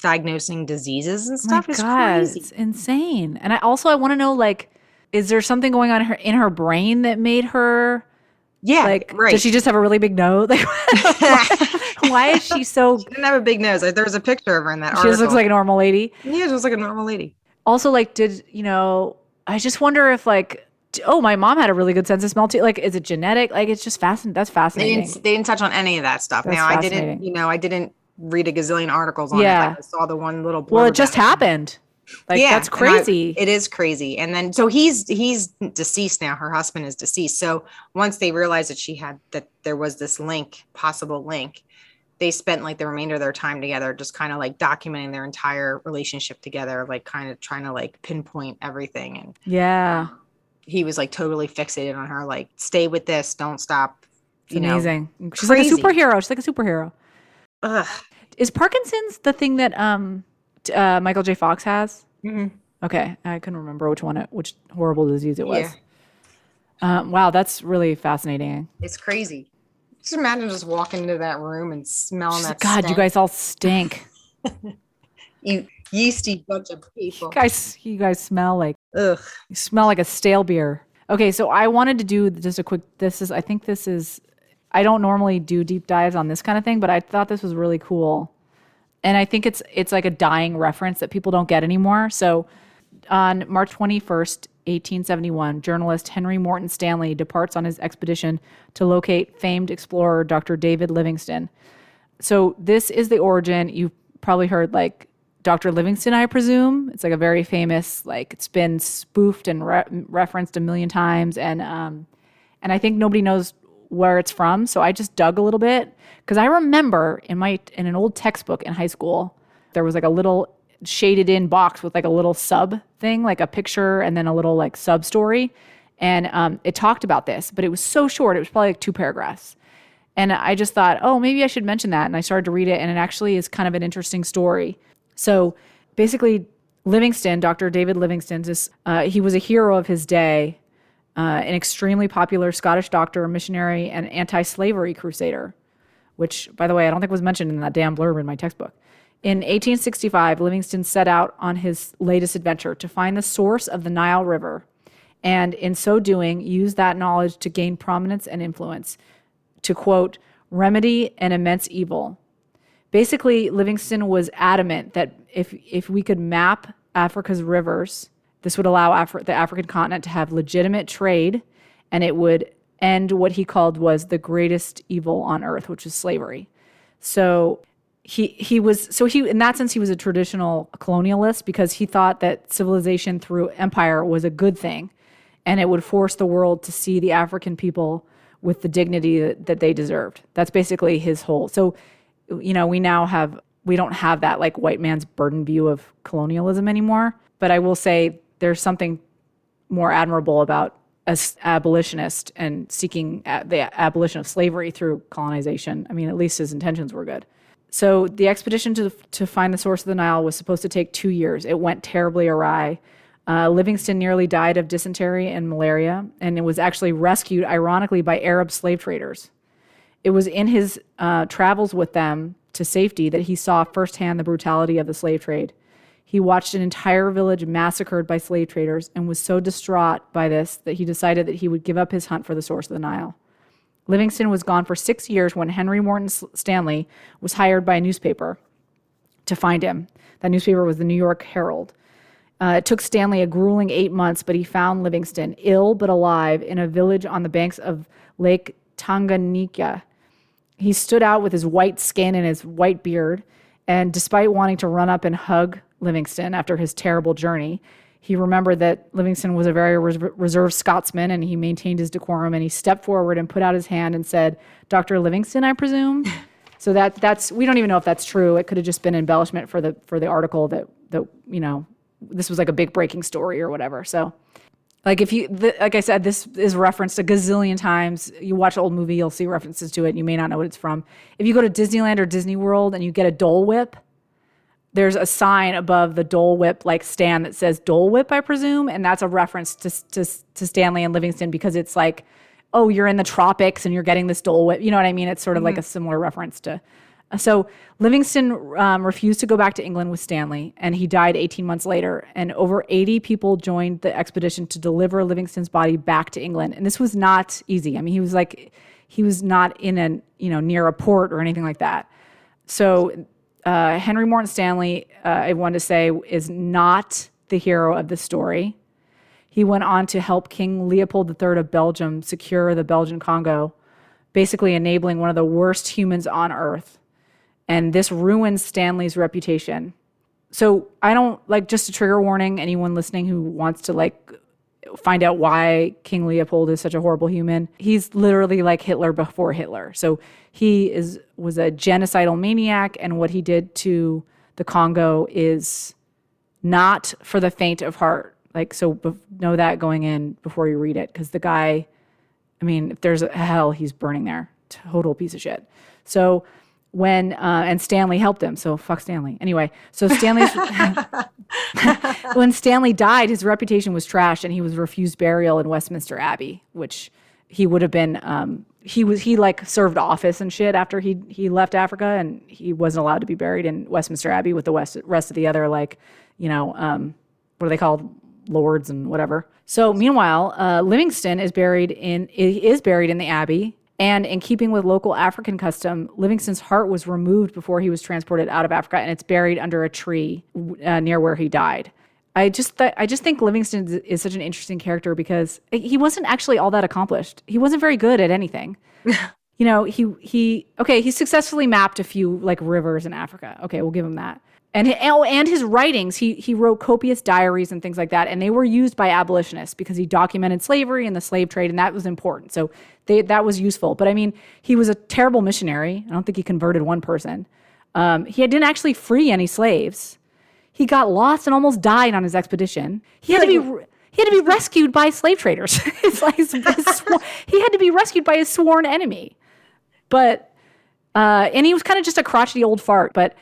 diagnosing diseases and oh stuff My is God, crazy. It's insane. And I also I want to know like is there something going on in her in her brain that made her yeah, like, right. does she just have a really big nose? Like, why, is she so? She didn't have a big nose. Like, there's a picture of her in that. She article. just looks like a normal lady. Yeah, she looks like a normal lady. Also, like, did you know? I just wonder if like, oh, my mom had a really good sense of smell too. Like, is it genetic? Like, it's just fascinating. That's fascinating. They didn't, they didn't touch on any of that stuff. That's now, I didn't. You know, I didn't read a gazillion articles on yeah. it. Like, I saw the one little. Well, it just happened. Like yeah, that's crazy. I, it is crazy. And then so he's he's deceased now. Her husband is deceased. So once they realized that she had that there was this link, possible link, they spent like the remainder of their time together just kind of like documenting their entire relationship together, like kind of trying to like pinpoint everything. And yeah. He was like totally fixated on her, like, stay with this, don't stop. It's amazing. Know, She's crazy. like a superhero. She's like a superhero. Ugh. Is Parkinson's the thing that um uh, Michael J. Fox has? Mm-hmm. Okay, I couldn't remember which one, it, which horrible disease it was. Yeah. Um, wow, that's really fascinating. It's crazy. Just imagine just walking into that room and smelling that. God, stank. you guys all stink. you yeasty bunch of people. You guys, you guys smell like. Ugh. You smell like a stale beer. Okay, so I wanted to do just a quick. This is. I think this is. I don't normally do deep dives on this kind of thing, but I thought this was really cool and I think it's it's like a dying reference that people don't get anymore. So on March 21st, 1871, journalist Henry Morton Stanley departs on his expedition to locate famed explorer Dr. David Livingstone. So this is the origin. You've probably heard like Dr. Livingstone, I presume. It's like a very famous, like it's been spoofed and re- referenced a million times, and um, and I think nobody knows where it's from. So I just dug a little bit because I remember in my in an old textbook in high school there was like a little shaded in box with like a little sub thing, like a picture and then a little like sub story, and um, it talked about this, but it was so short. It was probably like two paragraphs. And I just thought, oh, maybe I should mention that. And I started to read it, and it actually is kind of an interesting story. So basically, Livingstone, Dr. David Livingstone, is, uh, he was a hero of his day, uh, an extremely popular Scottish doctor, missionary, and anti slavery crusader, which, by the way, I don't think was mentioned in that damn blurb in my textbook. In 1865, Livingstone set out on his latest adventure to find the source of the Nile River, and in so doing, use that knowledge to gain prominence and influence, to quote, remedy an immense evil basically Livingstone was adamant that if if we could map Africa's rivers, this would allow Afri- the African continent to have legitimate trade, and it would end what he called was the greatest evil on earth, which is slavery. So he he was so he in that sense he was a traditional colonialist because he thought that civilization through empire was a good thing, and it would force the world to see the African people with the dignity that, that they deserved. That's basically his whole. So you know, we now have we don't have that like white man's burden view of colonialism anymore. But I will say there's something more admirable about as abolitionist and seeking the abolition of slavery through colonization. I mean, at least his intentions were good. So the expedition to to find the source of the Nile was supposed to take two years. It went terribly awry. Uh, Livingstone nearly died of dysentery and malaria, and it was actually rescued, ironically, by Arab slave traders. It was in his uh, travels with them to safety that he saw firsthand the brutality of the slave trade. He watched an entire village massacred by slave traders and was so distraught by this that he decided that he would give up his hunt for the source of the Nile. Livingstone was gone for six years when Henry Morton Stanley was hired by a newspaper to find him. That newspaper was the New York Herald. Uh, it took Stanley a grueling eight months, but he found Livingstone, ill but alive, in a village on the banks of Lake Tanganyika he stood out with his white skin and his white beard. And despite wanting to run up and hug Livingstone after his terrible journey, he remembered that Livingstone was a very res- reserved Scotsman and he maintained his decorum. And he stepped forward and put out his hand and said, Dr. Livingstone, I presume. so that that's we don't even know if that's true. It could have just been embellishment for the for the article that that you know this was like a big breaking story or whatever. So like if you, the, like I said, this is referenced a gazillion times. You watch an old movie, you'll see references to it. And you may not know what it's from. If you go to Disneyland or Disney World and you get a Dole Whip, there's a sign above the Dole Whip like stand that says Dole Whip, I presume, and that's a reference to to, to Stanley and Livingstone because it's like, oh, you're in the tropics and you're getting this Dole Whip. You know what I mean? It's sort of mm-hmm. like a similar reference to so Livingstone um, refused to go back to England with Stanley, and he died 18 months later. And over 80 people joined the expedition to deliver Livingstone's body back to England. And this was not easy. I mean, he was like, he was not in a you know near a port or anything like that. So uh, Henry Morton Stanley, uh, I want to say, is not the hero of the story. He went on to help King Leopold III of Belgium secure the Belgian Congo, basically enabling one of the worst humans on earth and this ruins Stanley's reputation. So I don't like just a trigger warning anyone listening who wants to like find out why King Leopold is such a horrible human. He's literally like Hitler before Hitler. So he is was a genocidal maniac and what he did to the Congo is not for the faint of heart. Like so know that going in before you read it cuz the guy I mean, if there's a hell, he's burning there. Total piece of shit. So when uh, and Stanley helped him. So fuck Stanley. Anyway, so Stanley when Stanley died, his reputation was trashed, and he was refused burial in Westminster Abbey, which he would have been. Um, he was he like served office and shit after he he left Africa, and he wasn't allowed to be buried in Westminster Abbey with the west, rest of the other like you know um, what are they called lords and whatever. So meanwhile, uh, Livingstone is buried in is buried in the Abbey and in keeping with local African custom, Livingstone's heart was removed before he was transported out of Africa, and it's buried under a tree uh, near where he died. I just th- I just think Livingstone is such an interesting character because he wasn't actually all that accomplished. He wasn't very good at anything. you know, he he okay, he successfully mapped a few like rivers in Africa. Okay, we'll give him that. And oh, and his writings, he he wrote copious diaries and things like that, and they were used by abolitionists because he documented slavery and the slave trade, and that was important. So they that was useful. But I mean, he was a terrible missionary. I don't think he converted one person. Um, he didn't actually free any slaves. He got lost and almost died on his expedition. He had to be he had to be rescued by slave traders. it's like his, his, he had to be rescued by his sworn enemy. But uh, and he was kind of just a crotchety old fart. But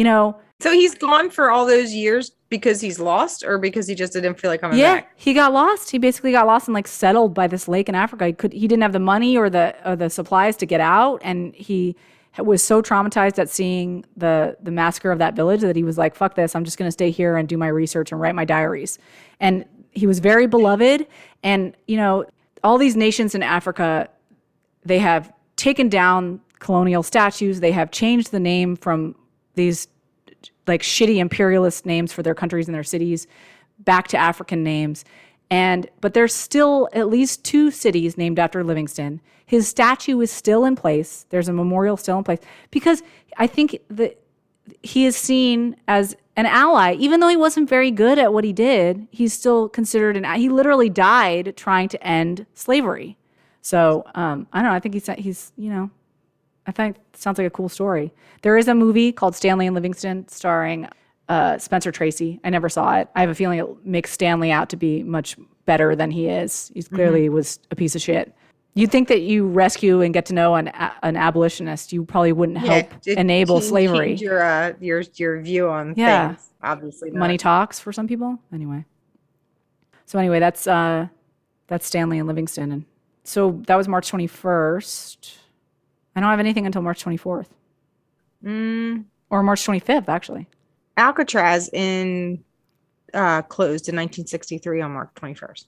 you know, so he's gone for all those years because he's lost, or because he just didn't feel like coming yeah, back. he got lost. He basically got lost and like settled by this lake in Africa. He could he didn't have the money or the or the supplies to get out, and he was so traumatized at seeing the the massacre of that village that he was like, "Fuck this! I'm just going to stay here and do my research and write my diaries." And he was very beloved, and you know, all these nations in Africa, they have taken down colonial statues. They have changed the name from these like shitty imperialist names for their countries and their cities back to African names. And but there's still at least two cities named after Livingstone. His statue is still in place. There's a memorial still in place because I think that he is seen as an ally, even though he wasn't very good at what he did. He's still considered an. He literally died trying to end slavery. So um, I don't know. I think he's he's you know I think sounds like a cool story. There is a movie called Stanley and Livingstone starring uh, Spencer Tracy. I never saw it. I have a feeling it makes Stanley out to be much better than he is. He clearly mm-hmm. was a piece of shit. You'd think that you rescue and get to know an an abolitionist, you probably wouldn't help yeah, enable slavery. Change Your uh, your your view on yeah. things, obviously. Not. Money talks for some people. Anyway. So anyway, that's uh, that's Stanley and Livingstone, and so that was March twenty first. I don't have anything until March 24th. Mm. Or March 25th, actually. Alcatraz in uh, closed in 1963 on March 21st.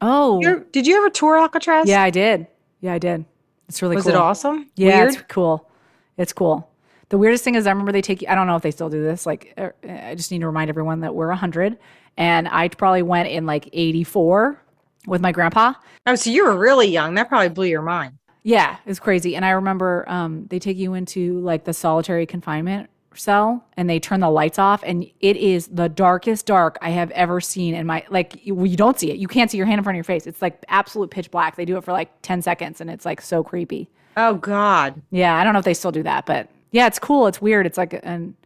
Oh. You're, did you ever tour Alcatraz? Yeah, I did. Yeah, I did. It's really Was cool. it awesome? Yeah, Weird? it's cool. It's cool. The weirdest thing is, I remember they take you, I don't know if they still do this. Like, er, I just need to remind everyone that we're 100. And I probably went in like 84 with my grandpa. Oh, so you were really young. That probably blew your mind. Yeah, it's crazy. And I remember um, they take you into like the solitary confinement cell and they turn the lights off and it is the darkest dark I have ever seen in my like you, you don't see it. You can't see your hand in front of your face. It's like absolute pitch black. They do it for like 10 seconds and it's like so creepy. Oh god. Yeah, I don't know if they still do that, but yeah, it's cool. It's weird. It's like an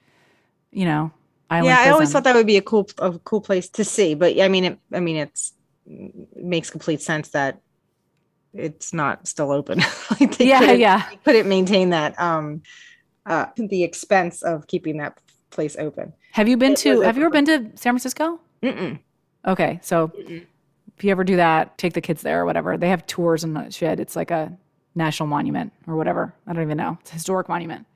you know, yeah, prison. I always thought that would be a cool a cool place to see, but I mean it I mean it's it makes complete sense that it's not still open. like yeah, yeah. couldn't maintain that um uh the expense of keeping that place open. Have you been it to have you ever been to San Francisco? Mm-mm. Okay, so Mm-mm. if you ever do that, take the kids there or whatever. They have tours and shit. It's like a national monument or whatever. I don't even know. It's a historic monument.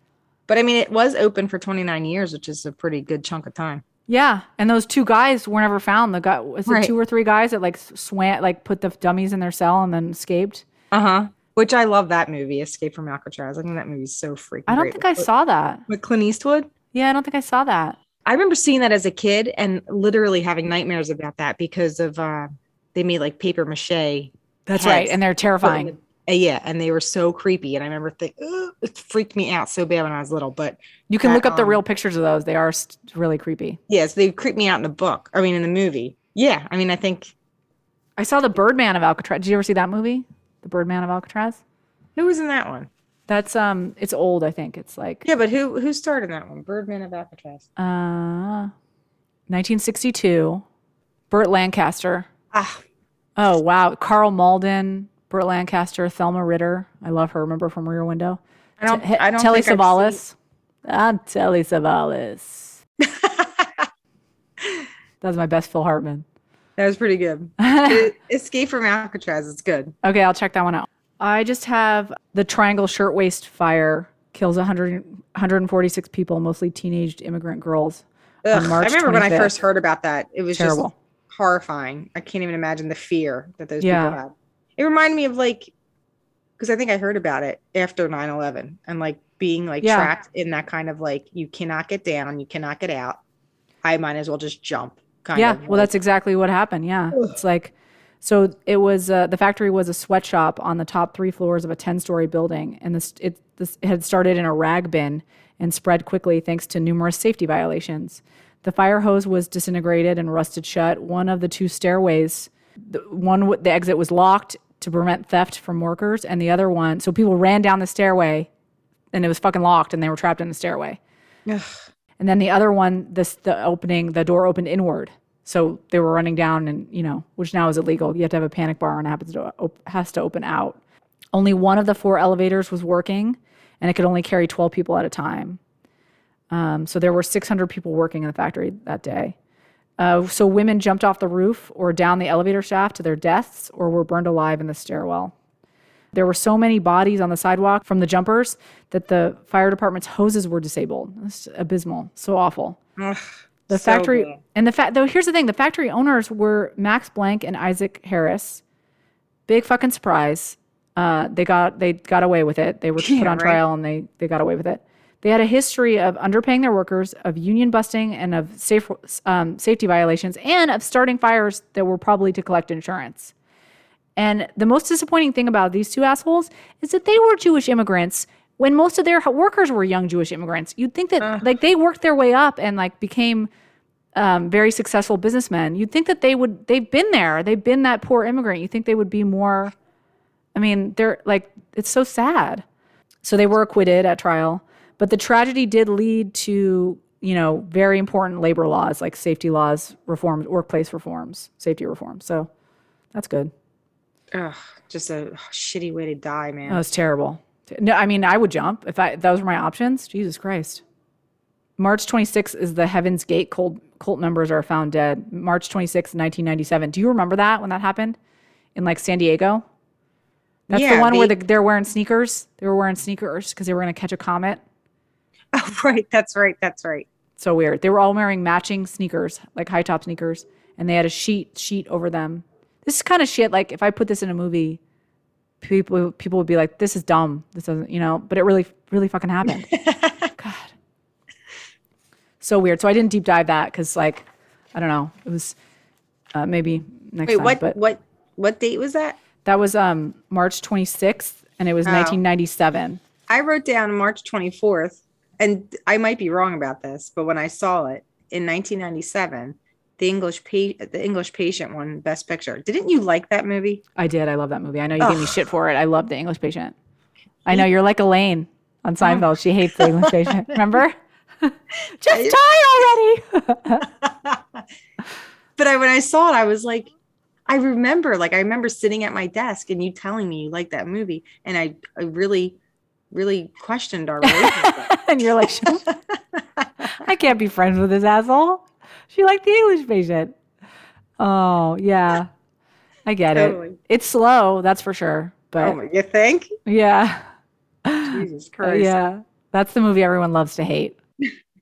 But I mean, it was open for 29 years, which is a pretty good chunk of time. Yeah, and those two guys were never found. The guy was it right. two or three guys that like swam, like put the dummies in their cell and then escaped. Uh huh. Which I love that movie, Escape from Alcatraz. I think that movie's so freaking. I don't think I saw that with Clint Eastwood. Yeah, I don't think I saw that. I remember seeing that as a kid and literally having nightmares about that because of uh, they made like paper mache. That's right, and they're terrifying. Uh, yeah, and they were so creepy. And I remember thinking, it freaked me out so bad when I was little. But you can that, look up the um, real pictures of those. They are really creepy. Yes, they creeped me out in the book. I mean, in the movie. Yeah, I mean, I think I saw the Birdman of Alcatraz. Did you ever see that movie? The Birdman of Alcatraz. Who was in that one? That's um, it's old. I think it's like yeah, but who who starred in that one? Birdman of Alcatraz. Uh, 1962. Burt Lancaster. Ah. Oh wow, Karl Malden, Burt Lancaster, Thelma Ritter. I love her. Remember from Rear Window? I don't. T- I don't. Telly Savalas. I'm Telly Savalas. That's my best Phil Hartman. That was pretty good. Escape from Alcatraz. It's good. Okay, I'll check that one out. I just have the Triangle Shirtwaist Fire kills 100, 146 people, mostly teenaged immigrant girls. Ugh, I remember 25th. when I first heard about that. It was Terrible. just horrifying. I can't even imagine the fear that those yeah. people had. It reminded me of like, because I think I heard about it after 9 11 and like being like yeah. trapped in that kind of like, you cannot get down, you cannot get out. I might as well just jump. yeah. Well, like, that's exactly what happened. Yeah. Ugh. It's like, So it was uh, the factory was a sweatshop on the top three floors of a ten story building, and this it this had started in a rag bin and spread quickly thanks to numerous safety violations. The fire hose was disintegrated and rusted shut. One of the two stairways, the one the exit was locked to prevent theft from workers, and the other one, so people ran down the stairway, and it was fucking locked, and they were trapped in the stairway. Ugh. And then the other one, this the opening, the door opened inward, so they were running down, and you know, which now is illegal. You have to have a panic bar, and it happens to op- has to open out. Only one of the four elevators was working, and it could only carry twelve people at a time. Um, so there were 600 people working in the factory that day. Uh, so women jumped off the roof or down the elevator shaft to their deaths or were burned alive in the stairwell. There were so many bodies on the sidewalk from the jumpers that the fire department's hoses were disabled. It's abysmal. So awful. Ugh, the so factory bad. and the fact though here's the thing, the factory owners were Max Blanck and Isaac Harris. Big fucking surprise. Uh, they got they got away with it. They were yeah, put on right? trial and they they got away with it. They had a history of underpaying their workers, of union busting, and of safe, um, safety violations, and of starting fires that were probably to collect insurance. And the most disappointing thing about these two assholes is that they were Jewish immigrants when most of their workers were young Jewish immigrants. You'd think that uh. like they worked their way up and like became um, very successful businessmen. You'd think that they would. They've been there. They've been that poor immigrant. You think they would be more. I mean, they're like it's so sad. So they were acquitted at trial. But the tragedy did lead to, you know, very important labor laws like safety laws, reforms, workplace reforms, safety reforms. So that's good. Ugh, just a shitty way to die, man. That was terrible. No, I mean, I would jump if I those were my options. Jesus Christ. March 26th is the Heaven's Gate cult, cult members are found dead. March 26th, 1997. Do you remember that when that happened in like San Diego? That's yeah, the one they, where the, they're wearing sneakers. They were wearing sneakers because they were going to catch a comet. Oh, right. That's right. That's right. So weird. They were all wearing matching sneakers, like high top sneakers, and they had a sheet sheet over them. This is kind of shit. Like if I put this in a movie, people people would be like, "This is dumb. This doesn't," you know. But it really really fucking happened. God, so weird. So I didn't deep dive that because like I don't know. It was uh, maybe next Wait, time. What but what what date was that? That was um March 26th, and it was oh. 1997. I wrote down March 24th and I might be wrong about this, but when I saw it in 1997, the English pa- the English Patient won Best Picture. Didn't you like that movie? I did. I love that movie. I know you Ugh. gave me shit for it. I love the English Patient. I know you're like Elaine on oh. Seinfeld. She hates the English Patient. Remember? Just die already. but I, when I saw it, I was like, I remember, like, I remember sitting at my desk and you telling me you liked that movie, and I, I really really questioned our relationship. And you're like, I can't be friends with this asshole. She liked the English patient. Oh, yeah. I get totally. it. It's slow, that's for sure. But oh, you think? Yeah. Jesus Christ. Yeah. That's the movie everyone loves to hate.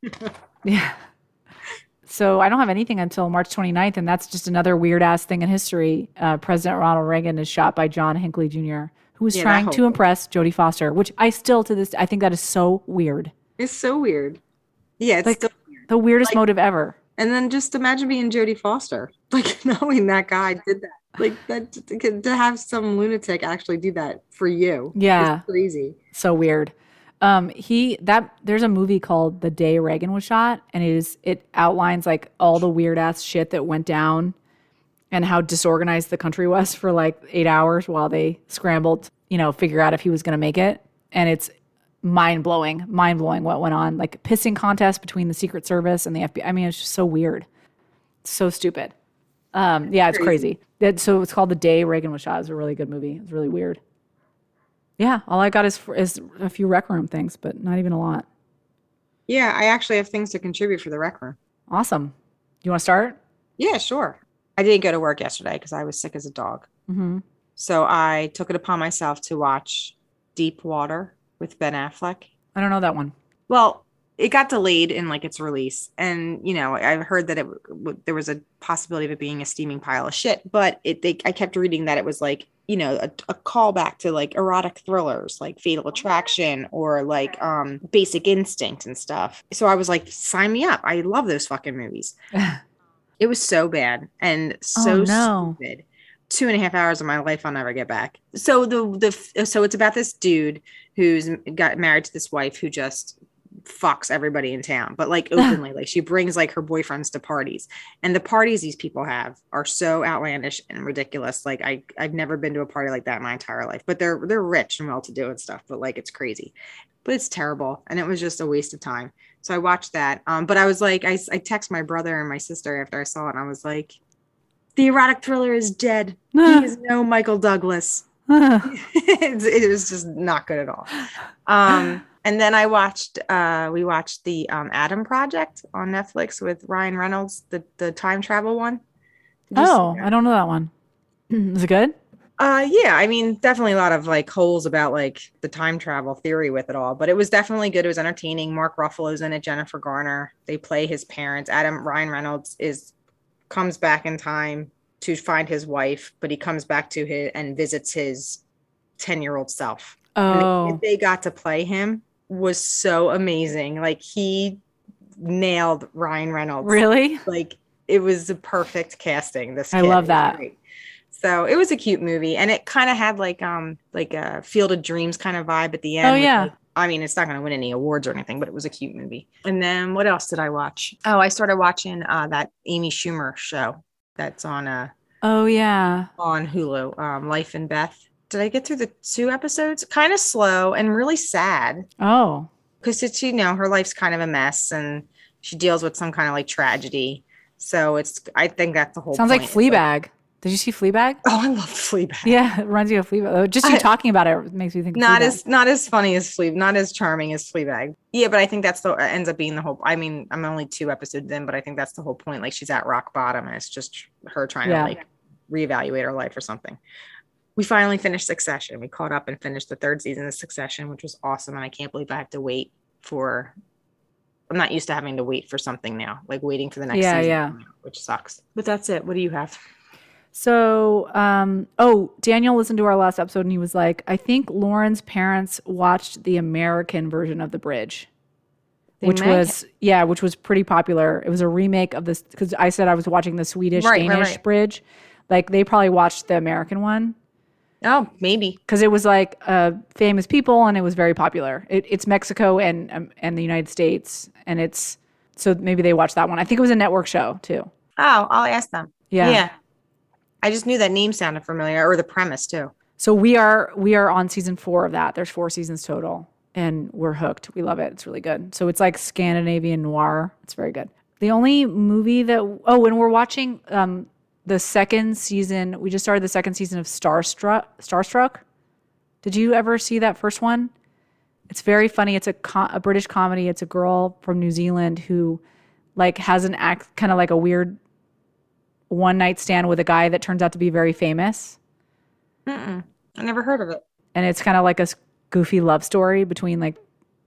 yeah. So I don't have anything until March 29th, and that's just another weird ass thing in history. Uh, President Ronald Reagan is shot by John Hinckley Jr who was yeah, trying to impress Jodie Foster, which I still to this I think that is so weird. It's so weird. Yeah, it's like, weird. the weirdest like, motive ever. And then just imagine being Jodie Foster, like knowing that guy did that, like that to, to have some lunatic actually do that for you. Yeah, crazy. So weird. Um, he that there's a movie called The Day Reagan Was Shot, and it is it outlines like all the weird ass shit that went down and how disorganized the country was for like eight hours while they scrambled, you know, figure out if he was going to make it. And it's mind blowing, mind blowing what went on. Like pissing contest between the Secret Service and the FBI. I mean, it's just so weird, so stupid. Um, yeah, it's crazy. It, so it's called The Day Reagan Was Shot. It's a really good movie. It's really weird. Yeah, all I got is is a few rec room things, but not even a lot. Yeah, I actually have things to contribute for the rec room. Awesome. You want to start? Yeah, sure. I didn't go to work yesterday because I was sick as a dog. Mm-hmm. So I took it upon myself to watch Deep Water with Ben Affleck. I don't know that one. Well, it got delayed in like its release, and you know I heard that it w- there was a possibility of it being a steaming pile of shit. But it, they, I kept reading that it was like you know a, a callback to like erotic thrillers like Fatal Attraction or like um Basic Instinct and stuff. So I was like, sign me up! I love those fucking movies. It was so bad and so oh, no. stupid. Two and a half hours of my life I'll never get back. So the the so it's about this dude who's got married to this wife who just fucks everybody in town, but like openly, like she brings like her boyfriends to parties, and the parties these people have are so outlandish and ridiculous. Like I I've never been to a party like that in my entire life, but they're they're rich and well to do and stuff, but like it's crazy, but it's terrible, and it was just a waste of time. So I watched that, um, but I was like, I I text my brother and my sister after I saw it, and I was like, the erotic thriller is dead. he is no Michael Douglas. it was just not good at all. Um, and then I watched uh we watched the um Adam Project on Netflix with Ryan Reynolds, the the time travel one. Oh, I don't know that one. Is it good? Uh yeah, I mean definitely a lot of like holes about like the time travel theory with it all, but it was definitely good. It was entertaining. Mark Ruffalo's in it, Jennifer Garner. They play his parents. Adam Ryan Reynolds is comes back in time to find his wife, but he comes back to his and visits his 10-year-old self. Oh. And they got to play him was so amazing. Like he nailed Ryan Reynolds. Really? Like it was a perfect casting. This I love that. So it was a cute movie, and it kind of had like um like a Field of Dreams kind of vibe at the end. Oh yeah. Like, I mean, it's not going to win any awards or anything, but it was a cute movie. And then what else did I watch? Oh, I started watching uh, that Amy Schumer show that's on uh oh yeah on Hulu, um, Life and Beth did I get through the two episodes? Kind of slow and really sad. Oh, because it's you know her life's kind of a mess and she deals with some kind of like tragedy. So it's I think that's the whole. Sounds point. like Fleabag. Did you see Fleabag? Oh, I love Fleabag. Yeah, it reminds you of Fleabag. Oh, just you I, talking about it makes me think. Not as not as funny as Fleabag, not as charming as Fleabag. Yeah, but I think that's the ends up being the whole. I mean, I'm only two episodes in, but I think that's the whole point. Like she's at rock bottom, and it's just her trying yeah. to like reevaluate her life or something we finally finished Succession. We caught up and finished the third season of Succession, which was awesome. And I can't believe I have to wait for. I'm not used to having to wait for something now, like waiting for the next yeah, season, yeah. which sucks. But that's it. What do you have? So, um, oh, Daniel listened to our last episode and he was like, I think Lauren's parents watched the American version of The Bridge. The which American. was yeah, which was pretty popular. It was a remake of this because I said I was watching the Swedish right, Danish right, right. bridge. Like they probably watched the American one. Oh, maybe because it was like uh, famous people and it was very popular. It, it's Mexico and um, and the United States, and it's so maybe they watched that one. I think it was a network show too. Oh, I'll ask them. Yeah, yeah. I just knew that name sounded familiar, or the premise too. So we are we are on season four of that. There's four seasons total, and we're hooked. We love it. It's really good. So it's like Scandinavian noir. It's very good. The only movie that oh, when we're watching um, the second season. We just started the second season of Starstruck. Starstruck. Did you ever see that first one? It's very funny. It's a a British comedy. It's a girl from New Zealand who like has an act kind of like a weird one night stand with a guy that turns out to be very famous. Mm-mm. I never heard of it. And it's kind of like a goofy love story between like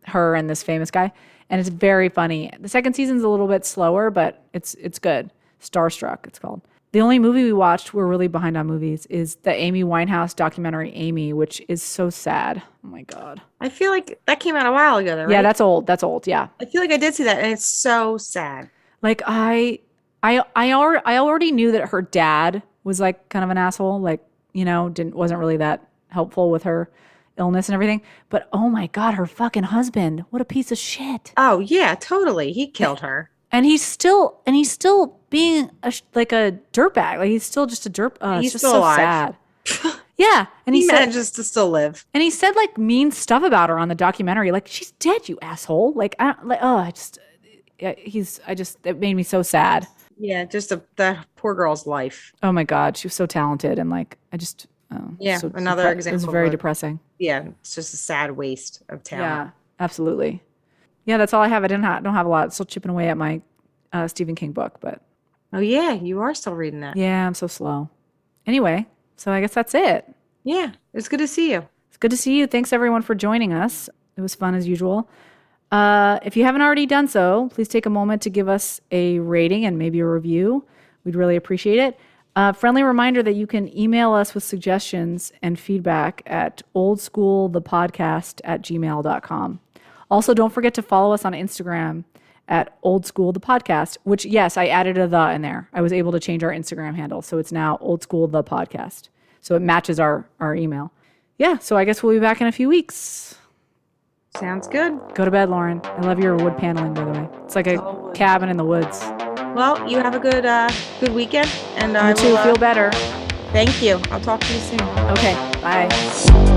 her and this famous guy, and it's very funny. The second season's a little bit slower, but it's it's good. Starstruck, it's called. The only movie we watched, we're really behind on movies, is the Amy Winehouse documentary Amy, which is so sad. Oh my god. I feel like that came out a while ago, though, right? Yeah, that's old. That's old. Yeah. I feel like I did see that, and it's so sad. Like I, I, I already, I already knew that her dad was like kind of an asshole. Like you know, didn't wasn't really that helpful with her illness and everything. But oh my god, her fucking husband, what a piece of shit. Oh yeah, totally. He killed her and he's still and he's still being a, like a dirtbag. Like he's still just a dirt. Uh, he's just so alive. sad. yeah, and he, he said, manages to still live. And he said like mean stuff about her on the documentary. Like she's dead, you asshole. Like I like oh, I just he's I just it made me so sad. Yeah, just a, that poor girl's life. Oh my god, she was so talented and like I just oh, yeah so another depre- example. It was very depressing. Yeah, it's just a sad waste of talent. Yeah, absolutely yeah, that's all I have. I didn't have, don't have a lot. Still chipping away at my uh, Stephen King book, but oh yeah, you are still reading that. Yeah, I'm so slow. Anyway, so I guess that's it. Yeah, it's good to see you. It's good to see you. Thanks everyone for joining us. It was fun as usual. Uh, if you haven't already done so, please take a moment to give us a rating and maybe a review. We'd really appreciate it. Uh, friendly reminder that you can email us with suggestions and feedback at oldschoolthepodcast at gmail.com. Also, don't forget to follow us on Instagram at Old School the podcast, which yes, I added a the in there. I was able to change our Instagram handle, so it's now Old School the podcast. So it matches our our email. Yeah, so I guess we'll be back in a few weeks. Sounds good. Go to bed, Lauren. I love your wood paneling, by the way. It's like a cabin in the woods. Well, you have a good uh, good weekend, and I too will, uh, feel better. Thank you. I'll talk to you soon. Okay. Bye.